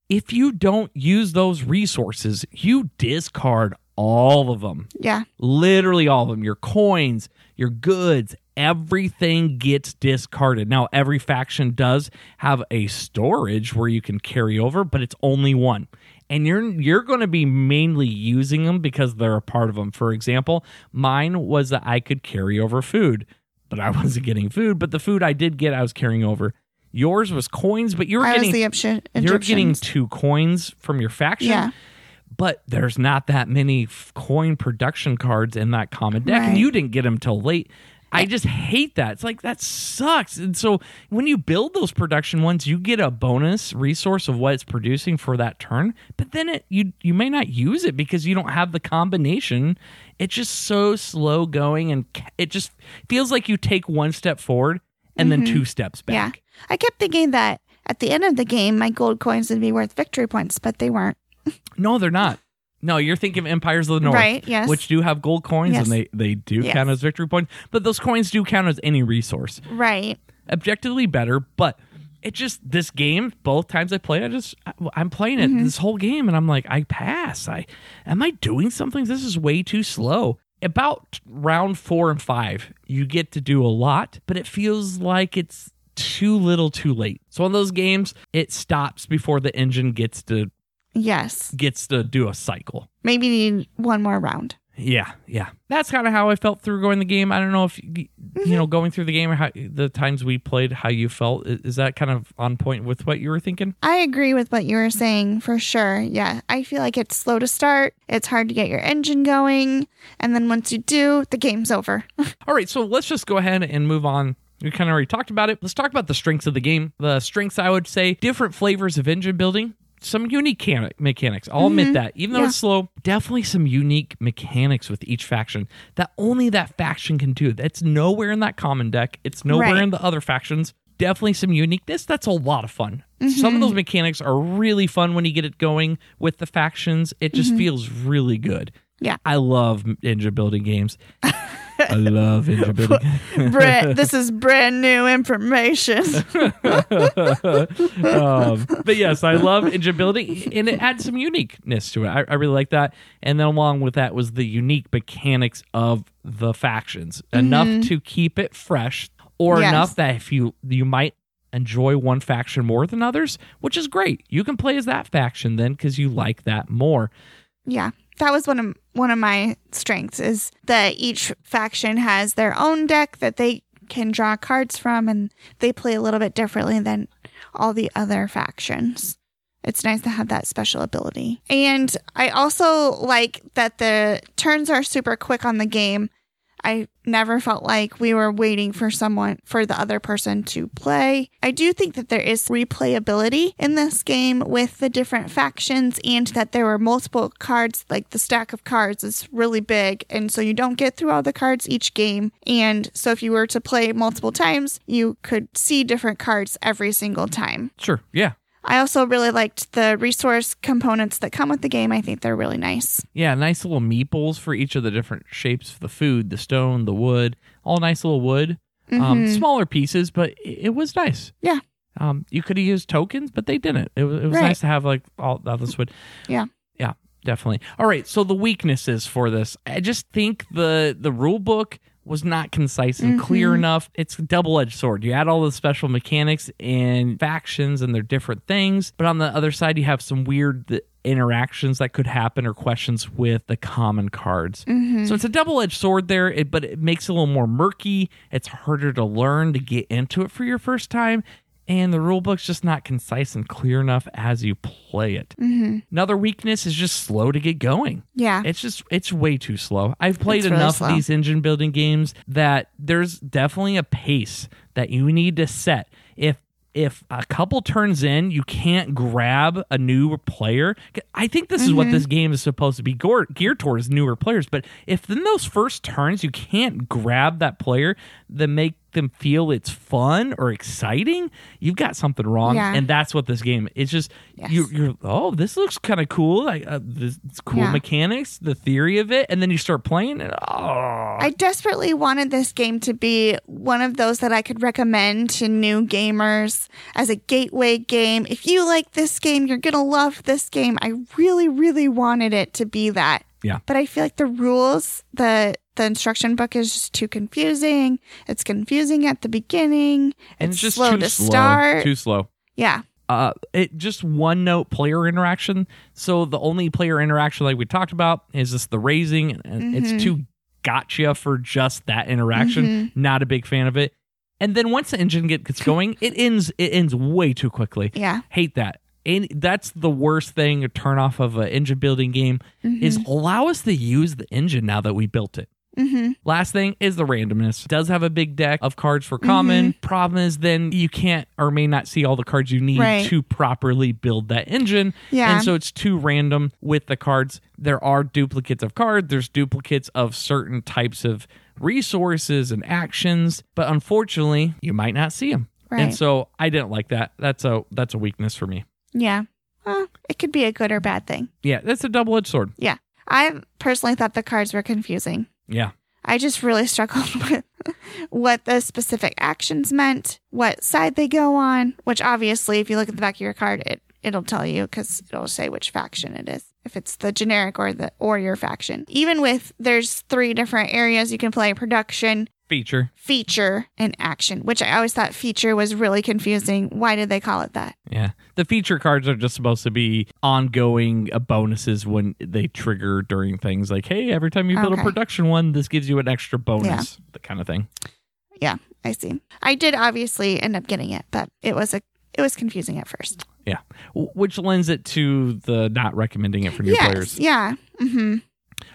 If you don't use those resources, you discard all of them. Yeah. Literally all of them. Your coins, your goods, everything gets discarded. Now, every faction does have a storage where you can carry over, but it's only one. And you're you're going to be mainly using them because they're a part of them. For example, mine was that I could carry over food, but I wasn't getting food. But the food I did get, I was carrying over. Yours was coins, but you were I getting the Egyptian, you're getting two coins from your faction. Yeah. But there's not that many f- coin production cards in that common deck, and you didn't get them till late. I just hate that. It's like that sucks. And so when you build those production ones, you get a bonus resource of what it's producing for that turn. But then it you you may not use it because you don't have the combination. It's just so slow going, and it just feels like you take one step forward and then two steps Mm-hmm. Yeah. back. I kept thinking that at the end of the game, my gold coins would be worth victory points, but they weren't. No, they're not. No, you're thinking of Empires of the North, Right, yes. which do have gold coins Yes. and they they do Yes. count as victory points. But those coins do count as any resource. Right. Objectively better, but it just this game. Both times I play, I just I'm playing it mm-hmm. this whole game, and I'm like, I pass. I am I doing something? This is way too slow. About round four and five, you get to do a lot, but it feels like it's too little, too late. So on those games, it stops before the engine gets to Yes. gets to do a cycle. Maybe need one more round. Yeah, yeah. That's kind of how I felt through going the game. I don't know if you you know going through the game or how the times we played, how you felt. Is that kind of on point with what you were thinking? I agree with what you were saying for sure. Yeah. I feel like it's slow to start. It's hard to get your engine going. And then once you do, the game's over. All right, so let's just go ahead and move on. We kind of already talked about it. Let's talk about the strengths of the game. The strengths, I would say, different flavors of engine building. Some unique can- mechanics. I'll admit mm-hmm. that. Even though Yeah. it's slow, definitely some unique mechanics with each faction that only that faction can do. That's nowhere in that common deck. It's nowhere Right. in the other factions. Definitely some uniqueness. That's a lot of fun. Some of mm-hmm. those mechanics are really fun when you get it going with the factions. It just mm-hmm. feels really good. Yeah. I love engine building games. I love engine building. Brett, this is brand new information. um, but yes, I love engine building, and it adds some uniqueness to it. I, I really like that. And then along with that was the unique mechanics of the factions, enough to keep it fresh, or Yes. enough that if you you might enjoy one faction more than others, which is great. You can play as that faction then because you like that more. yeah. That was one of one of my strengths is that each faction has their own deck that they can draw cards from and they play a little bit differently than all the other factions. It's nice to have that special ability. And I also like that the turns are super quick on the game. I never felt like we were waiting for someone, for the other person to play. I do think that there is replayability in this game with the different factions and that there were multiple cards, like the stack of cards is really big. And so you don't get through all the cards each game. And so if you were to play multiple times, you could see different cards every single time. Sure, yeah, I also really liked the resource components that come with the game. I think they're really nice. yeah. Nice little meeples for each of the different shapes of the food, the stone, the wood, all nice little wood. Um, smaller pieces, but it, it was nice. Yeah. Um, you could have used tokens, but they didn't. It was, it was Right. nice to have like all, all this wood. Yeah. Yeah. definitely. All right, so the weaknesses for this, I just think the the rule book was not concise and clear mm-hmm. enough. It's a double edged sword. You add all the special mechanics and factions, and they're different things. But on the other side, you have some weird interactions that could happen or questions with the common cards. Mm-hmm. So it's a double edged sword there, it, but it makes it a little more murky. It's harder to learn to get into it for your first time. And the rule book's just not concise and clear enough as you play it. Mm-hmm. Another weakness is just slow to get going. Yeah. It's just it's way too slow. I've played It's enough of these engine building games that there's definitely a pace that you need to set. If if a couple turns in, you can't grab a new player. I think this is what mm-hmm. this game is supposed to be geared towards newer players. But if in those first turns you can't grab that player then make them feel it's fun or exciting, you've got something wrong. Yeah. And that's what this game. It's just Yes. you, you're oh this looks kind of cool. Like uh, this it's cool Yeah. mechanics, the theory of it, and then you start playing and oh I desperately wanted this game to be one of those that I could recommend to new gamers as a gateway game. If you like this game, you're going to love this game. I really, really wanted it to be that. Yeah. But I feel like the rules, the the instruction book is just too confusing. It's confusing at the beginning. and it's it's just slow too to slow. start. Too slow. yeah. uh it just one note player interaction so the only player interaction like we talked about is just the razing and it's mm-hmm. too gotcha for just that interaction mm-hmm. not a big fan of it and then once the engine gets going it ends it ends way too quickly Yeah. hate that and that's the worst thing. A turn off of an engine building game is mm-hmm. allow us to use the engine now that we built it Mm-hmm. Last thing is the randomness. It does have a big deck of cards for common. Mm-hmm. Problem is then you can't or may not see all the cards you need Right. to properly build that engine. Yeah. And so it's too random with the cards. There are duplicates of cards, there's duplicates of certain types of resources and actions, but unfortunately, you might not see them. And so I didn't like that. That's a that's a weakness for me. Yeah. Well, it could be a good or bad thing. Yeah, that's a double-edged sword. Yeah. I personally thought the cards were confusing. Yeah. I just really struggled with what the specific actions meant, what side they go on, which obviously, if you look at the back of your card, it it'll tell you because it'll say which faction it is. If it's the generic or the or your faction. Even with there's three different areas you can play: production, Feature. feature, and action. Which I always thought feature was really confusing. Why did they call it that? Yeah. The feature cards are just supposed to be ongoing bonuses when they trigger during things like, hey, every time you build a production one, this gives you an extra bonus, the kind of thing. Yeah, I see. I did obviously end up getting it, but it was a it was confusing at first. Yeah. Which lends it to the not recommending it for new yes, players. yeah. Mm hmm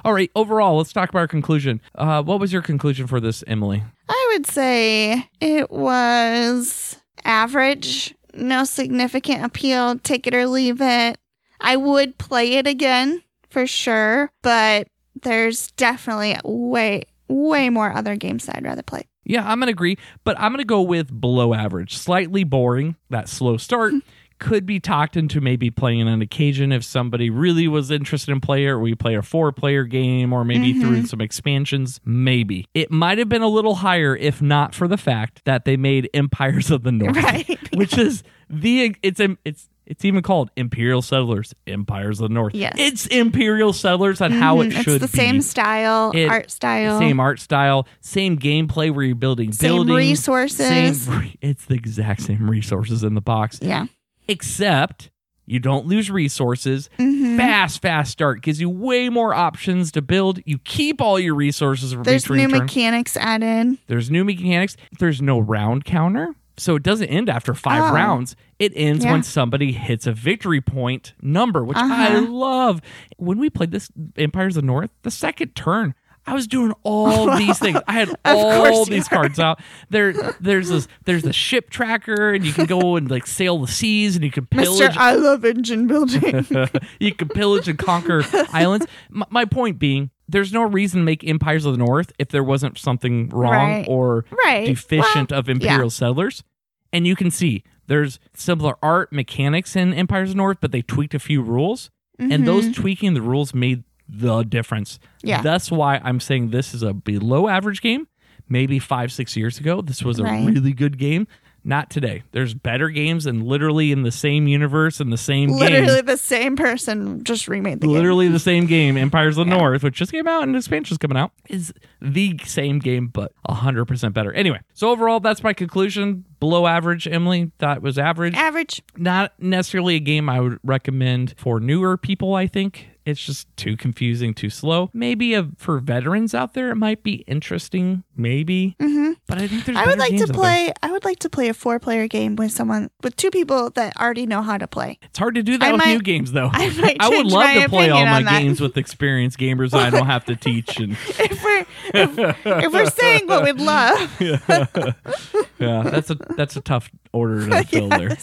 All right. Overall, let's talk about our conclusion. Uh, what was your conclusion for this, Emily? I would say it was average, no significant appeal, take it or leave it. I would play it again for sure, but there's definitely way, way more other games that I'd rather play. Yeah, I'm going to agree, but I'm going to go with below average. Slightly boring, that slow start. Could be talked into maybe playing on occasion if somebody really was interested in player. or we play a four player game, or maybe threw in some expansions. Maybe. It might have been a little higher if not for the fact that they made Empires of the North. Right. Which is the it's a it's it's even called Imperial Settlers, Empires of the North. Yes. It's Imperial Settlers and how it Mhm, should It's the be. same style, It- art style. Same art style, same gameplay where you're building Same buildings, resources. Same, it's the exact same resources in the box, Yeah. Except you don't lose resources. Mhm. Fast, fast start gives you way more options to build. You keep all your resources There's new turns. mechanics added. There's new mechanics. There's no round counter. So it doesn't end after five Oh. rounds. It ends Yeah. when somebody hits a victory point number, which I Uh-huh. love. When we played this Empires of the North, the second turn, I was doing all these things. I had all these cards out. There, there's this, there's the ship tracker, and you can go and like sail the seas, and you can Mister, pillage. I love engine building. you can pillage and conquer islands. My, my point being, there's no reason to make Empires of the North if there wasn't something wrong Right. or Right. deficient Well, of imperial settlers. And you can see there's similar art mechanics in Empires of the North, but they tweaked a few rules, and those mm-hmm. tweaking the rules made the difference. Yeah. that's why I'm saying this is a below average game. Maybe five, six years ago, this was a Right. really good game. Not today. There's better games and literally in the same universe in the same Literally game. the same person just remade the game. Literally the same game, Empires of the North, which just came out and expansion's coming out, is the same game, but 100% better. Anyway, so overall, that's my conclusion. Below average, Emily. That was average. Average. Not necessarily a game I would recommend for newer people, I think. It's just too confusing, too slow. Maybe a, for veterans out there, it might be interesting. Maybe. Mm-hmm. But I think there's I would like to play. I would like to play a four-player game with someone with two people that already know how to play. It's hard to do that I with might- new games, though. I might would love to play all my games with experienced gamers I don't have to teach. And If we're if, if we're saying what we'd love, yeah, that's a that's a tough order to fill there.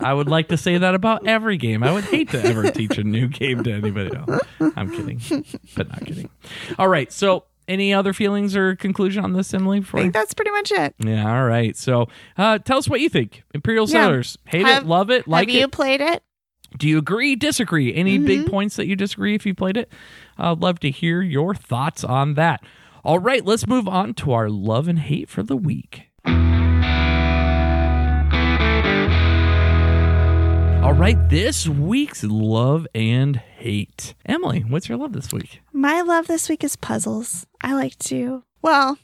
I would like to say that about every game. I would hate to ever teach a new game to anybody else. I'm kidding, but not kidding. All right. So, any other feelings or conclusion on this, Emily? I Before think that's pretty much it. yeah. All right. So, uh, tell us what you think. Imperial Yeah. Settlers. Hate Have- it? Love it? Like it. Have you it? played it? Do you agree? Disagree? Any big Mm-hmm. points that you disagree if you played it? I'd love to hear your thoughts on that. All right, let's move on to our love and hate for the week. All right, this week's love and hate. Emily, what's your love this week? My love this week is puzzles. I like to. Well,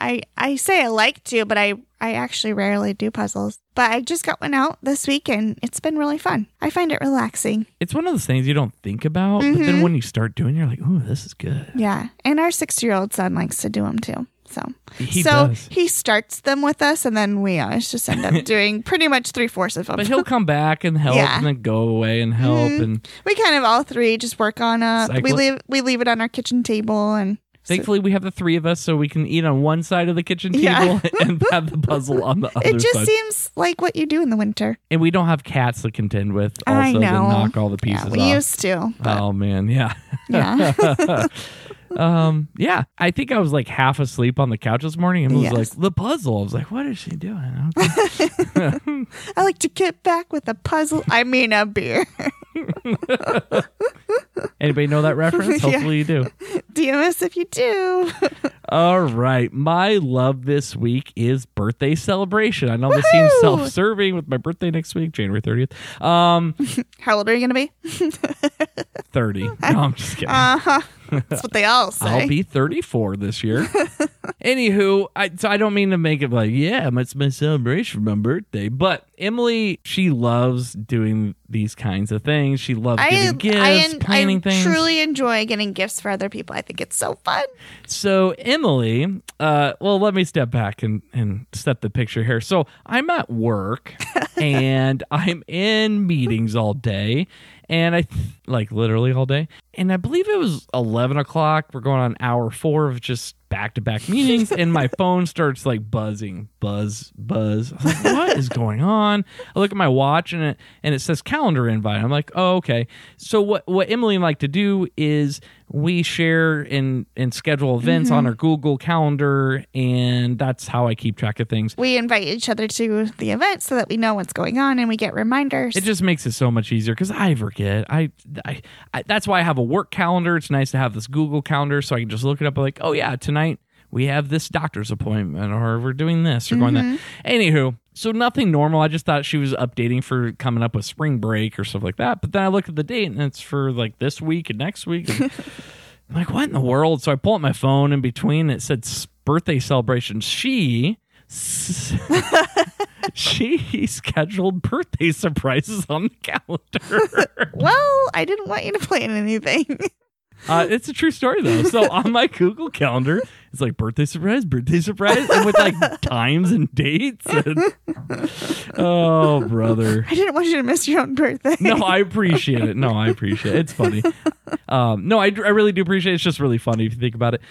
I I say I like to, but I I actually rarely do puzzles. But I just got one out this week and it's been really fun. I find it relaxing. It's one of those things you don't think about, but then Mhm. when you start doing, it, you're like, "Ooh, this is good." Yeah, and our six-year-old son likes to do them too. So He so does. he starts them with us, and then we always just end up doing pretty much three fourths of them. But he'll come back and help, Yeah. and then go away and help, Mhm. and we kind of all three just work on a. Cycle We it. leave we leave it on our kitchen table, and Thankfully, we have the three of us, so we can eat on one side of the kitchen Yeah. table and have the puzzle on the other it just side. seems like what you do in the winter. and we don't have cats to contend with, also I to know. knock all the Yeah, pieces we off. used to. But oh man, yeah, yeah. Um, yeah. I think I was like half asleep on the couch this morning, and was Yes. like the puzzle. I was like, "What is she doing?" Okay. I like to get back with a puzzle. I mean, a beer. Anybody know that reference? Hopefully, you do. DMS if you do. All right. My love this week is birthday celebration. I know this seems self serving with my birthday next week, January 30th. Um, How old are you going to be? 30. No, I'm just kidding. Uh huh. That's what they all say. I'll be 34 this year. Anywho, I, so I don't mean to make it like, yeah, it's my celebration for my birthday. But Emily, she loves doing these kinds of things. She loves I, giving gifts, I, planning I things. truly enjoy getting gifts for other people. I think it's so fun. So Emily, uh, well, let me step back and, and set the picture here. So I'm at work and I'm in meetings all day, and I like literally all day. And I believe it was eleven o'clock. We're going on hour four of just back to back meetings, and my phone starts like buzzing, buzz, buzz. Like, what is going on? I look at my watch and it and it says calendar invite. I'm like, oh okay. So what what Emily like to do is we share and and schedule events on mm-hmm. our Google Calendar, and that's how I keep track of things. We invite each other to the event so that we know what's going on and we get reminders. It just makes it so much easier because I forget. I, I, I, that's why I have a work calendar. It's nice to have this Google calendar so I can just look it up. Like, oh yeah, tonight we have this doctor's appointment, or we're doing this, or going that. Mm-hmm. Anywho, so nothing normal. I just thought she was updating for coming up with spring break or stuff like that. But then I looked at the date and it's for like this week and next week. And I'm like, what in the world? So I pull up my phone in between. It said birthday celebration. She. she scheduled birthday surprises on the calendar. well, I didn't want you to plan anything. Uh, it's a true story though. So on my Google calendar, it's like birthday surprise, birthday surprise, and with like times and dates. And, oh, brother. I didn't want you to miss your own birthday. No, I appreciate it. No, I appreciate it. It's funny. Um, no, I, I really do appreciate it. It's just really funny if you think about it.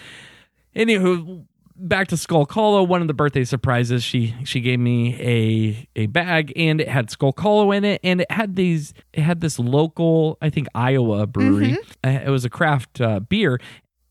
Anywho, back to Skull Hollow. One of the birthday surprises, she she gave me a a bag and it had Skull Hollow in it, and it had these it had this local, I think Iowa brewery. Uh, It was a craft uh, beer.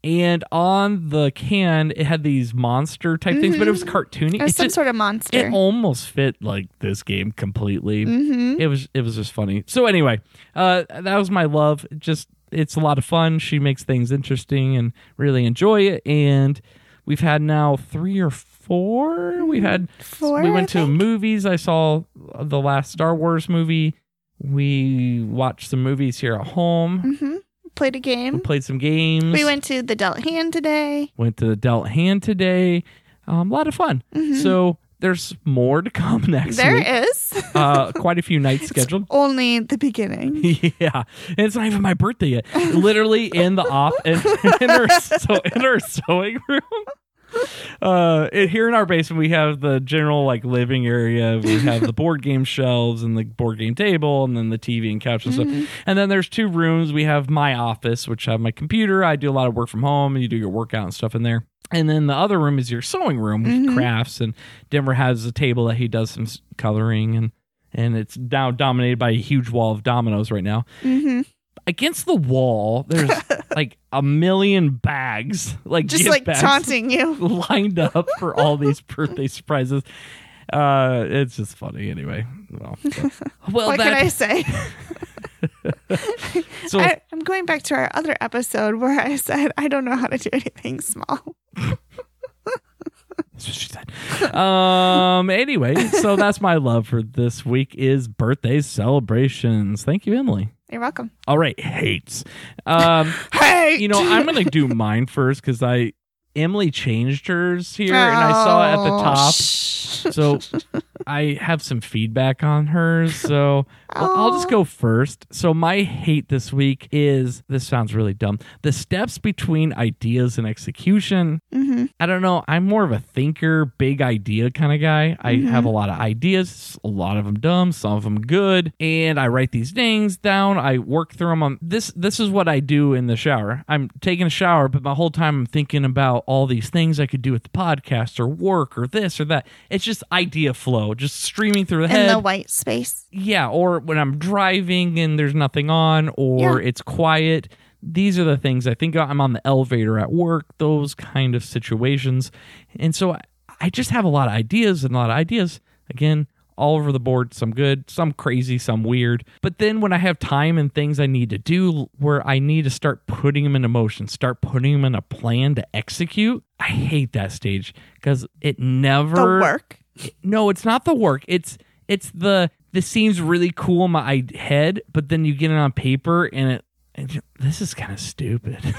And on the can, it had these monster type things, but it was cartoony. It was It some just- sort of monster. it almost fit like this game completely. mm-hmm. It was it was just funny. So anyway, uh, that was my love. Just it's a lot of fun. She makes things interesting and really enjoy it. And we've had now three or four four. We had Four. we went to movies. I saw the last Star Wars movie. We watched some movies here at home. Mhm. Played a We game. played some games. We went to the Dealt Hand today. went to the Dealt Hand today. Um, a lot of fun. Mhm. So there's more to come next There week. is. Uh, quite a few nights scheduled. Only the beginning. Yeah, and it's not even my birthday yet. Literally in the off in, in our so in our sewing room. Uh, it, here in our basement, we have the general like living area. We have the board game shelves and the board game table, and then the TV and couch and Mm-hmm. stuff. And then there's two rooms. We have my office, which have my computer. I do a lot of work from home, and you do your workout and stuff in there. And then the other room is your sewing room with Mhm. crafts. And Denver has a table that he does some coloring and. And it's now dominated by a huge wall of dominoes right now hmm against the wall there's like a million bags like Just like taunting you. lined up for all these birthday surprises uh it's just funny anyway well, well what can I say? so I, I'm going back to our other episode where I said I don't know how to do anything small. that's what she said um anyway so that's my love for this week is birthday celebrations thank you emily You're welcome. all right hates um Hey, you know i'm gonna do mine first because i emily changed hers here and i saw it at the Oh, top. So I have some feedback on hers. So well, I'll just go first. So my hate this week is this sounds really dumb. The steps between ideas and execution. Mhm. I don't know. I'm more of a thinker, big idea kind of guy. I have a lot of ideas, a lot of them dumb, some of them good, and I write these things down. I work through them. On this this is what I do in the shower. I'm taking a shower, but my whole time I'm thinking about all these things I could do with the podcast or work or this or that. It's just idea flow, just streaming through the head. in head the white space. yeah, or when I'm driving and there's nothing on, or Yeah. it's quiet. These are the things I think I'm on the elevator at work, those kind of situations. And so I, I just have a lot of ideas and a lot of ideas. Again, all over the board, some good, some crazy, some weird. But then when I have time and things I need to do where I need to start putting them into motion, start putting them in a plan to execute, I hate that stage because it never The work. No, it's not the work. It's it's the this seems really cool in my head, but then you get it on paper and it, and this is kind of stupid.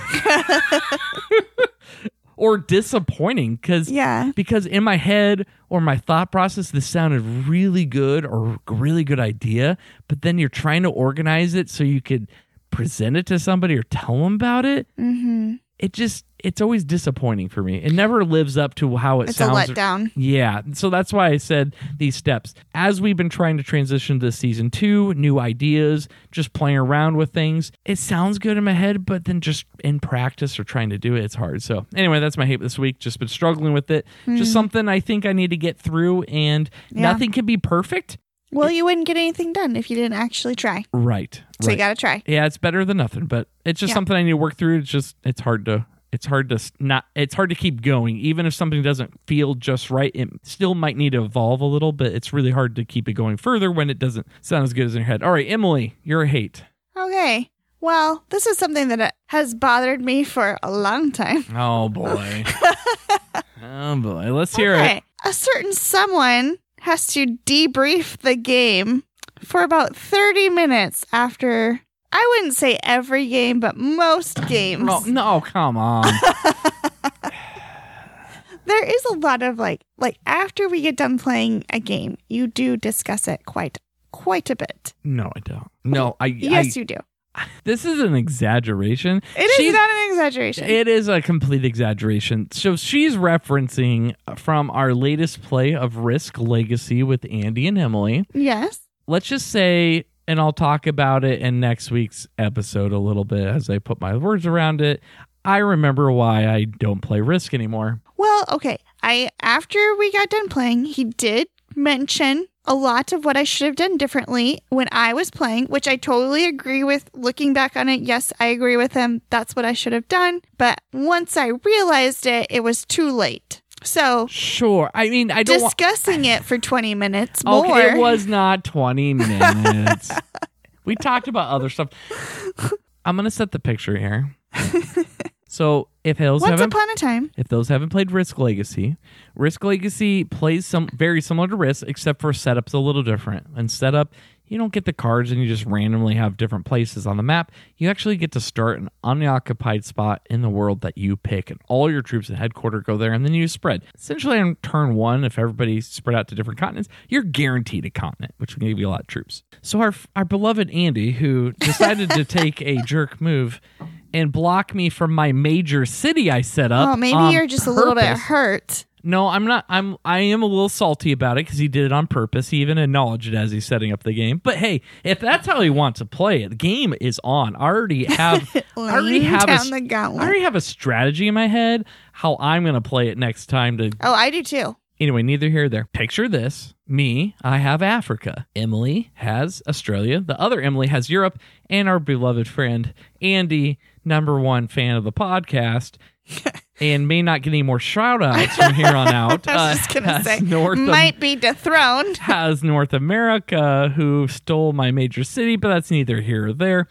or disappointing cuz Yeah. because in my head or my thought process this sounded really good or really good idea, but then you're trying to organize it so you could present it to somebody or tell them about it. Mm-hmm. It just it's always disappointing for me. It never lives up to how it It's a sounds. letdown. Yeah. So that's why I said these steps. As we've been trying to transition to season two, new ideas, just playing around with things, it sounds good in my head, but then just in practice or trying to do it, it's hard. So anyway, that's my hate this week. Just been struggling with it. Just hmm. something I think I need to get through, and Yeah. nothing can be perfect. Well, you wouldn't get anything done if you didn't actually try. Right. So right. you got to try. yeah, it's better than nothing, but it's just Yeah. something I need to work through. It's just, it's hard to. It's hard to not. It's hard to keep going, even if something doesn't feel just right. It still might need to evolve a little, but it's really hard to keep it going further when it doesn't sound as good as in your head. All right, Emily, you're a hate. Okay. Well, this is something that uh, has bothered me for a long time. Oh boy. oh boy. Let's hear it. A certain someone has to debrief the game for about 30 minutes after, I wouldn't say every game, but most games. No, no, come on. There is a lot of like, like after we get done playing a game, you do discuss it quite, quite a bit. No, I don't. No, I. Yes, I you do. this is an exaggeration. It is She's- not an exaggeration. It is a complete exaggeration. So she's referencing from our latest play of Risk Legacy with Andy and Emily. yes. Let's just say, and I'll talk about it in next week's episode a little bit as I put my words around it. I remember why I don't play Risk anymore. Well, okay. I after we got done playing, he did mention a lot of what I should have done differently when I was playing, which I totally agree with. Looking back on it, yes, I agree with him. That's what I should have done. But once I realized it, it was too late. So Sure. I mean, I don't discussing it for 20 minutes more. Okay, it was not 20 minutes. we talked about other stuff. I'm going to set the picture here. So if those Once haven't upon a time. if those haven't played Risk Legacy, Risk Legacy plays some very similar to Risk, except for setup's a little different. And setup, you don't get the cards and you just randomly have different places on the map. You actually get to start an unoccupied spot in the world that you pick, and all your troops at headquarters go there, and then you spread. Essentially, on turn one, if everybody's spread out to different continents, you're guaranteed a continent, which will give you a lot of troops. So our our beloved Andy, who decided to take a jerk move and block me from my major city I set up. Oh, maybe you're just a little bit hurt. No, I'm not. I'm. I am a little salty about it because he did it on purpose. He even acknowledged it as he's setting up the game. But hey, if that's how he wants to play it, the game is on. I already have. I already have a, the I already have a strategy in my head how I'm going to play it next time. To Oh, I do too. anyway, neither here nor there. Picture this: me, I have Africa. Emily has Australia. The other Emily has Europe, and our beloved friend Andy, number one fan of the podcast. And may not get any more shout outs from here on out. I was just uh, gonna say, North might be dethroned. has North America who stole my major city, but that's neither here or there.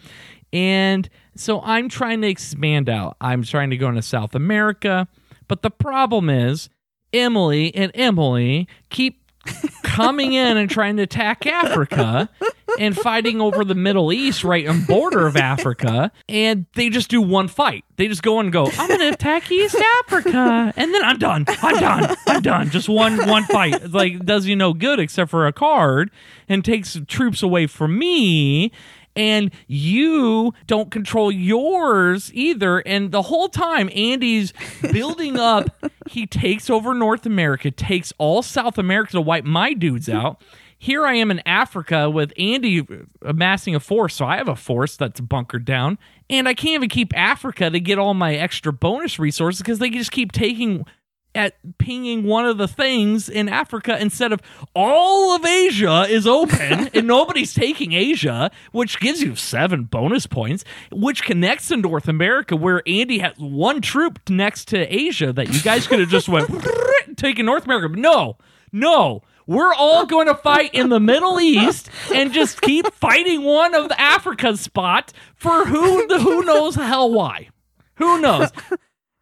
And so I'm trying to expand out. I'm trying to go into South America, but the problem is Emily and Emily keep coming in and trying to attack Africa and fighting over the Middle East right on border of Africa and they just do one fight. They just go and go, I'm gonna attack East Africa and then I'm done. I'm done. I'm done. Just one one fight. Like does you no good except for a card and takes troops away from me and you don't control yours either. And the whole time, Andy's building up. he takes over North America, takes all South America to wipe my dudes out. Here I am in Africa with Andy amassing a force. So I have a force that's bunkered down. And I can't even keep Africa to get all my extra bonus resources because they just keep taking at pinging one of the things in Africa instead of all of Asia is open and nobody's taking Asia, which gives you seven bonus points, which connects to North America, where Andy has one troop next to Asia that you guys could have just went taking North America. But no, no. We're all going to fight in the Middle East and just keep fighting one of the Africa spot for who the who knows hell why. Who knows?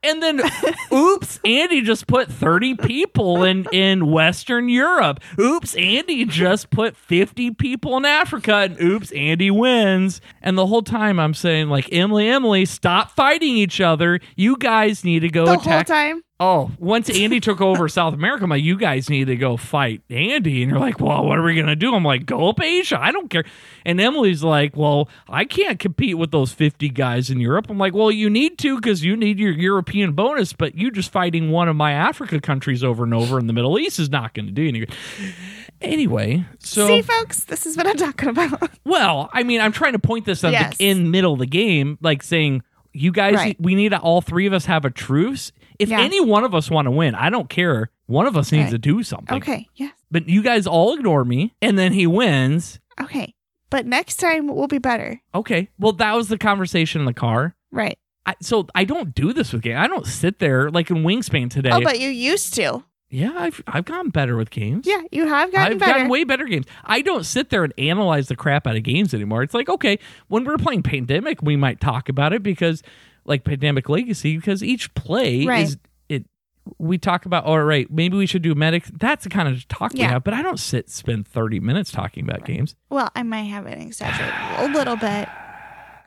And then, oops, Andy just put 30 people in, in Western Europe. Oops, Andy just put 50 people in Africa. And oops, Andy wins. And the whole time I'm saying, like, Emily, Emily, stop fighting each other. You guys need to go The whole attack. time. Oh, once Andy took over South America, I'm like, you guys need to go fight Andy. And you're like, well, what are we going to do? I'm like, go up Asia. I don't care. And Emily's like, well, I can't compete with those 50 guys in Europe. I'm like, well, you need to because you need your European bonus, but you just fighting one of my Africa countries over and over in the Middle East is not going to do anything. Anyway, so. See, folks, this is what I'm talking about. Well, I mean, I'm trying to point this out Yes. in middle of the game, like saying, you guys, Right. we need to, all three of us have a truce. If Yeah. any one of us want to win, I don't care. One of us needs to do something. Okay, yeah. But you guys all ignore me, and then he wins. Okay. But next time we'll be better. Okay. Well, that was the conversation in the car. Right. I, so I don't do this with games. I don't sit there like in Wingspan today. Oh, but you used to. yeah, I've I've gotten better with games. Yeah, you have gotten I've better. gotten way better games. I don't sit there and analyze the crap out of games anymore. It's like, okay, when we're playing Pandemic, we might talk about it because, like Pandemic Legacy, because each play Right. is it. We talk about, all right, maybe we should do medic. That's the kind of talk we Yeah. have. But I don't sit spend thirty minutes talking about games. well, I might have it exaggerated a little bit.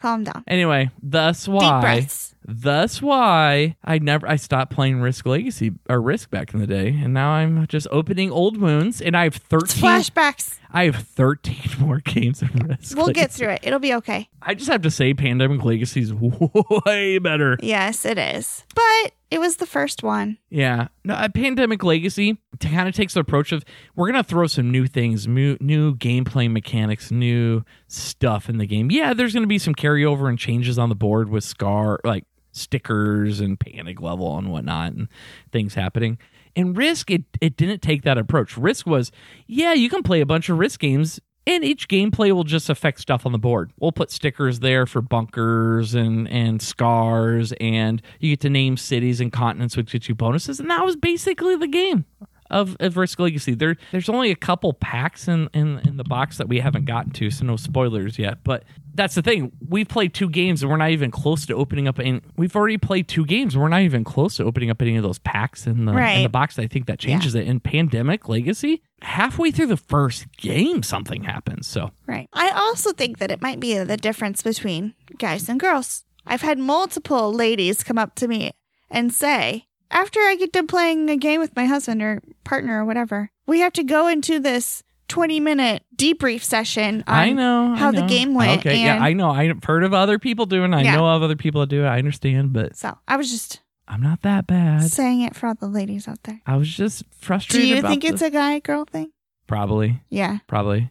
Calm down. Anyway, thus Deep why, breaths. thus why I never I stopped playing Risk Legacy or Risk back in the day, and now I'm just opening old wounds, and I have thirteen. flashbacks. I have thirteen more games of Risk. We'll get through it. It'll be okay. I just have to say, Pandemic Legacy is way better. Yes, it is. But it was the first one. Yeah, no, uh, Pandemic Legacy kind of takes the approach of we're gonna throw some new things, new, new gameplay mechanics, new stuff in the game. Yeah, there's gonna be some carryover and changes on the board with Scar, like stickers and panic level and whatnot, and things happening. In Risk, it it didn't take that approach. Risk was, yeah, you can play a bunch of Risk games. And each gameplay will just affect stuff on the board. We'll put stickers there for bunkers and, and scars, and you get to name cities and continents, which gets you bonuses. And that was basically the game. Of, of Risk Legacy. There, there's only a couple packs in, in in the box that we haven't gotten to, so no spoilers yet. But that's the thing. We've played two games and we're not even close to opening up. And we've already played two games. And we're not even close to opening up any of those packs in the in the box. I think that changes it. In Pandemic Legacy, halfway through the first game, something happens. So Right. I also think that it might be the difference between guys and girls. I've had multiple ladies come up to me and say, after I get done playing a game with my husband or partner or whatever, we have to go into this 20 minute debrief session on I know I how the game went. Okay, yeah, I know. I've heard of other people doing. it. I Yeah. know of other people that do it. I understand, but so I was just I'm not that bad. saying it for all the ladies out there. I was just frustrated. Do you think the- it's a guy girl thing? probably, Yeah. probably?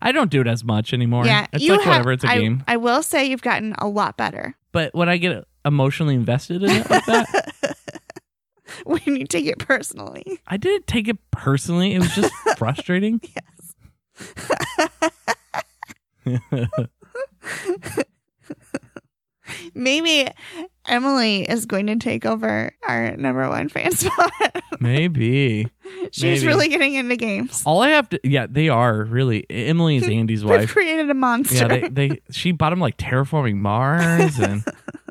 I don't do it as much anymore. yeah. it's you like have- whatever. It's a I, game. I will say you've gotten a lot better But when I get emotionally invested in it like that, when you take it personally. I didn't take it personally. It was just frustrating. Yes. Maybe Emily is going to take over our number one fan spot. Maybe. She's Maybe. really getting into games. All I have to, yeah, they are really. Emily is Andy's They've wife. created a monster. Yeah, they, they she bought him like terraforming Mars and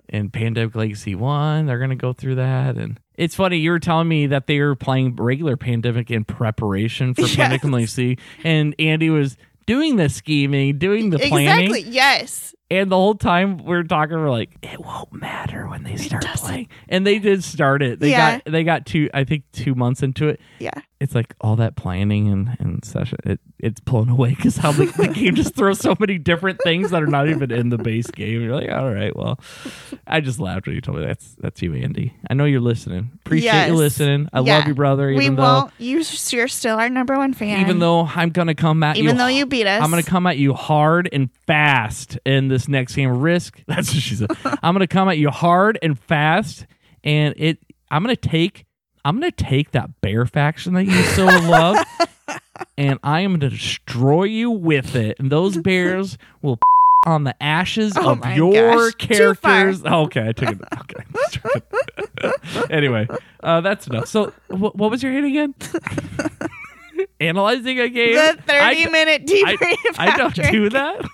and Pandemic Legacy One. They're gonna go through that, and it's funny. You were telling me that they were playing regular Pandemic in preparation for Yes. Pandemic and Andy was doing the scheming, doing the planning, exactly. Yes. and the whole time we are talking, we're like, it won't matter when they start playing, and they did start it. They Yeah. got they got two, I think, two months into it. Yeah. It's like all that planning and, and session. It it's blown away because how the, the game just throws so many different things that are not even in the base game. You're like, all right, well, I just laughed when you told me that's that's you, Andy. I know you're listening. Appreciate Yes. you listening. I Yeah. love you, brother. we though won't. You, you're still our number one fan. even though I'm gonna come at you, even though you beat us, I'm gonna come at you hard and fast in this next game. Risk. That's what she said. I'm gonna come at you hard and fast, and it. I'm gonna take. I'm gonna take that bear faction that you so love, and I am gonna destroy you with it. And those bears will on the ashes Oh of your gosh, characters. Okay, I took it. Okay. anyway, uh, that's enough. So, wh- what was your hit again? Analyzing a game. the 30 I- minute debrief. I don't do that.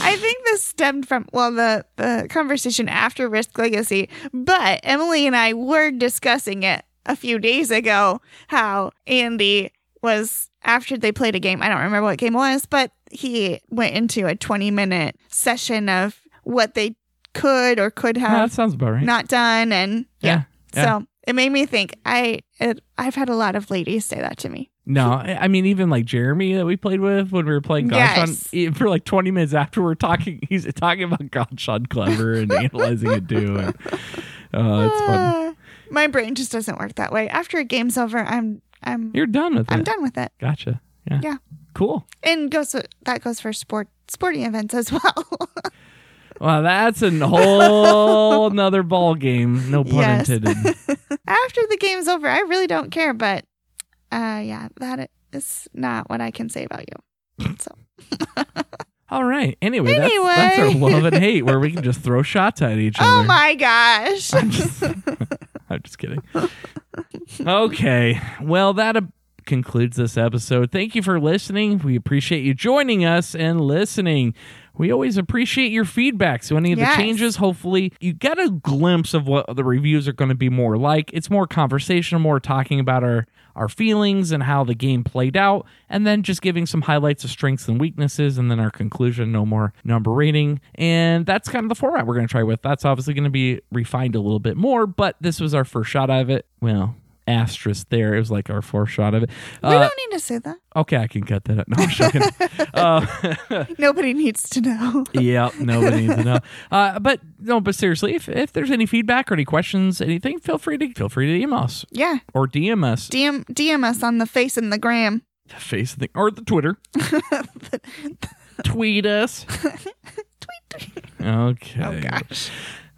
I think this stemmed from well the the conversation after Risk Legacy, but Emily and I were discussing it a few days ago how Andy was after they played a game. I don't remember what game it was, but he went into a 20 minute session of what they could or could Yeah, have that sounds about right. not done and yeah. yeah. so it made me think I it, I've had a lot of ladies say that to me. No, I mean even like Jeremy that we played with when we were playing Yes. For like 20 minutes after we're talking, he's talking about Ganz Schön Clever and analyzing it too. And, uh, it's fun. Uh, my brain just doesn't work that way. After a game's over, I'm I'm You're done with it. I'm done with it. Gotcha. Yeah. Yeah. Cool. And goes that goes for sport sporting events as well. Well, that's a whole another ball game. No pun Yes. intended. After the game's over, I really don't care. But uh, yeah, that is not what I can say about you. So All right. Anyway, That's, that's our love and hate where we can just throw shots at each other. oh my gosh, I'm just, I'm just kidding. Okay. Well, that concludes this episode. Thank you for listening. We appreciate you joining us and listening. We always appreciate your feedback. So, any of Yes. the changes, hopefully, you get a glimpse of what the reviews are going to be more like. It's more conversational, more talking about our, our feelings and how the game played out, and then just giving some highlights of strengths and weaknesses, and then our conclusion, no more number rating. And that's kind of the format we're going to try with. That's obviously going to be refined a little bit more, but this was our first shot of it. Well, asterisk there. It was like our fourth shot of it. we Uh, don't need to say that. okay, I can cut that up. No, I'm joking. uh, Nobody needs to know. Yep, nobody needs to know. Uh, but no, but seriously, if, if there's any feedback or any questions, anything, feel free to feel free to email us Yeah, or DM us, DM DM us on the face and the gram. the face thing or the Twitter. Tweet us. Tweet, tweet. Okay. Oh gosh.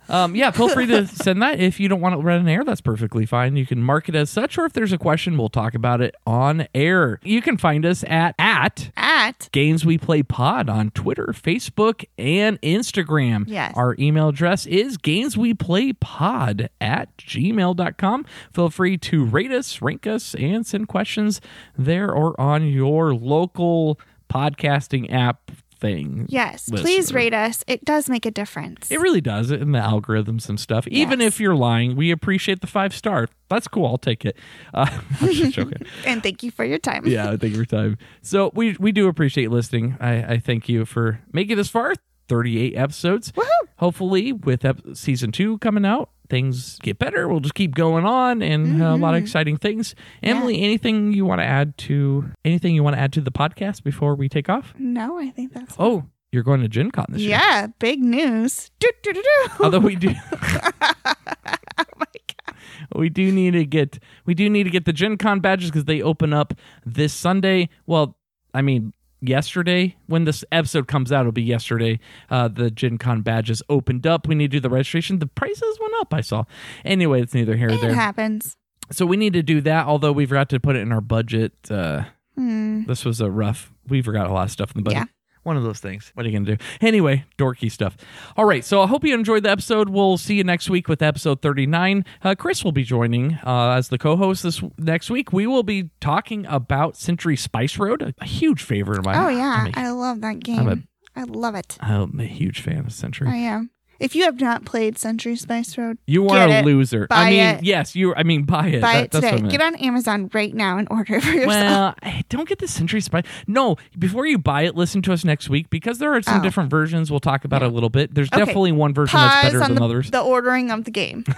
Um, yeah, feel free to send that. If you don't want it read on air, that's perfectly fine. You can mark it as such, or if there's a question, we'll talk about it on air. You can find us at at At Games We Play Pod on Twitter, Facebook, and Instagram. Yes. Our email address is gamesweplaypod at gmail.com. Feel free to rate us, rank us, and send questions there or on your local podcasting app thing. yes, listener. please rate us. It does make a difference. It really does in the algorithms and stuff. Even Yes. if you're lying, we appreciate the five star. That's cool. I'll take it. Uh, I'm just joking. and thank you for your time. yeah, thank you for your time. So we we do appreciate listening. I, I thank you for making this far. 38 episodes. Woohoo! Hopefully, with ep- season two coming out, things get better. We'll just keep going on and uh, a lot of exciting things. Emily, anything you want to add to anything you want to add to the podcast before we take off? No, I think that's Oh, you're going to Gen Con this year. yeah. Big news. Do, do, do, do. Although we do oh my god. we do need to get we do need to get the Gen Con badges because they open up this Sunday. Well, I mean yesterday when this episode comes out it'll be yesterday uh the gen con badges opened up we need to do the registration the prices went up i saw anyway it's neither here nor It there happens. so we need to do that although we forgot to put it in our budget uh Hmm. this was a rough we forgot a lot of stuff in the budget Yeah. One of those things. What are you gonna do? Anyway dorky stuff. All right so i hope you enjoyed the episode. We'll see you next week with episode 39 uh, chris will be joining uh, as the co-host this next week. We will be talking about century spice road a, a huge favorite of mine. Oh yeah, a, I love that game. I'm I love it. I'm a huge fan of century. I am. If you have not played Century Spice Road, you are a it. loser i mean it. yes you i mean buy it buy That- it today. Get on Amazon right now and order it for yourself. Well, don't get the Century Spice. No, before you buy it, listen to us next week because there are some Oh. different versions. We'll talk about it a little bit. There's Okay. definitely one version that's better than the, others. the ordering of the game.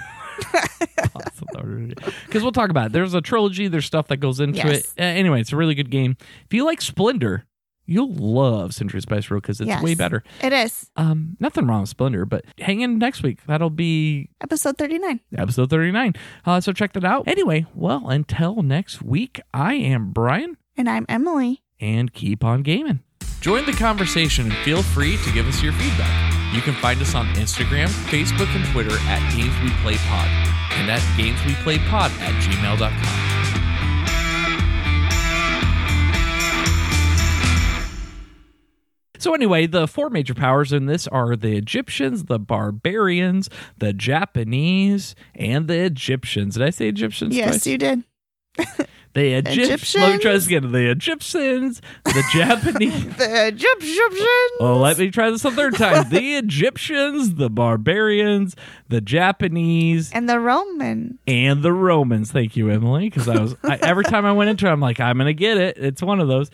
Because we'll talk about it. There's a trilogy. There's stuff that goes into Yes. it. Uh, anyway, it's a really good game. If you like Splendor, you'll love Century Spice Road because it's Yes. way better. It is Um, nothing wrong with Splendor, but hang in next week. That'll be episode thirty nine. episode 39. Uh, so check that out. Anyway, well, until next week, I am Brian. And I'm Emily. and keep on gaming. Join the conversation and feel free to give us your feedback. You can find us on Instagram, Facebook, and Twitter at Games We Play Pod and at Games We Play Pod at gmail.com. So anyway, the four major powers in this are the Egyptians, the barbarians, the Japanese, and the Egyptians. Did I say Egyptians? Yes, twice? you did. The Egyptians. Let me try this again. The Egyptians, the Japanese. The Egyptians. Oh, let me try this a third time. The Egyptians, the barbarians, the Japanese, and the Roman. and the Romans. Thank you, Emily, because I was I, every time I went into it, I'm like, I'm gonna get it. It's one of those.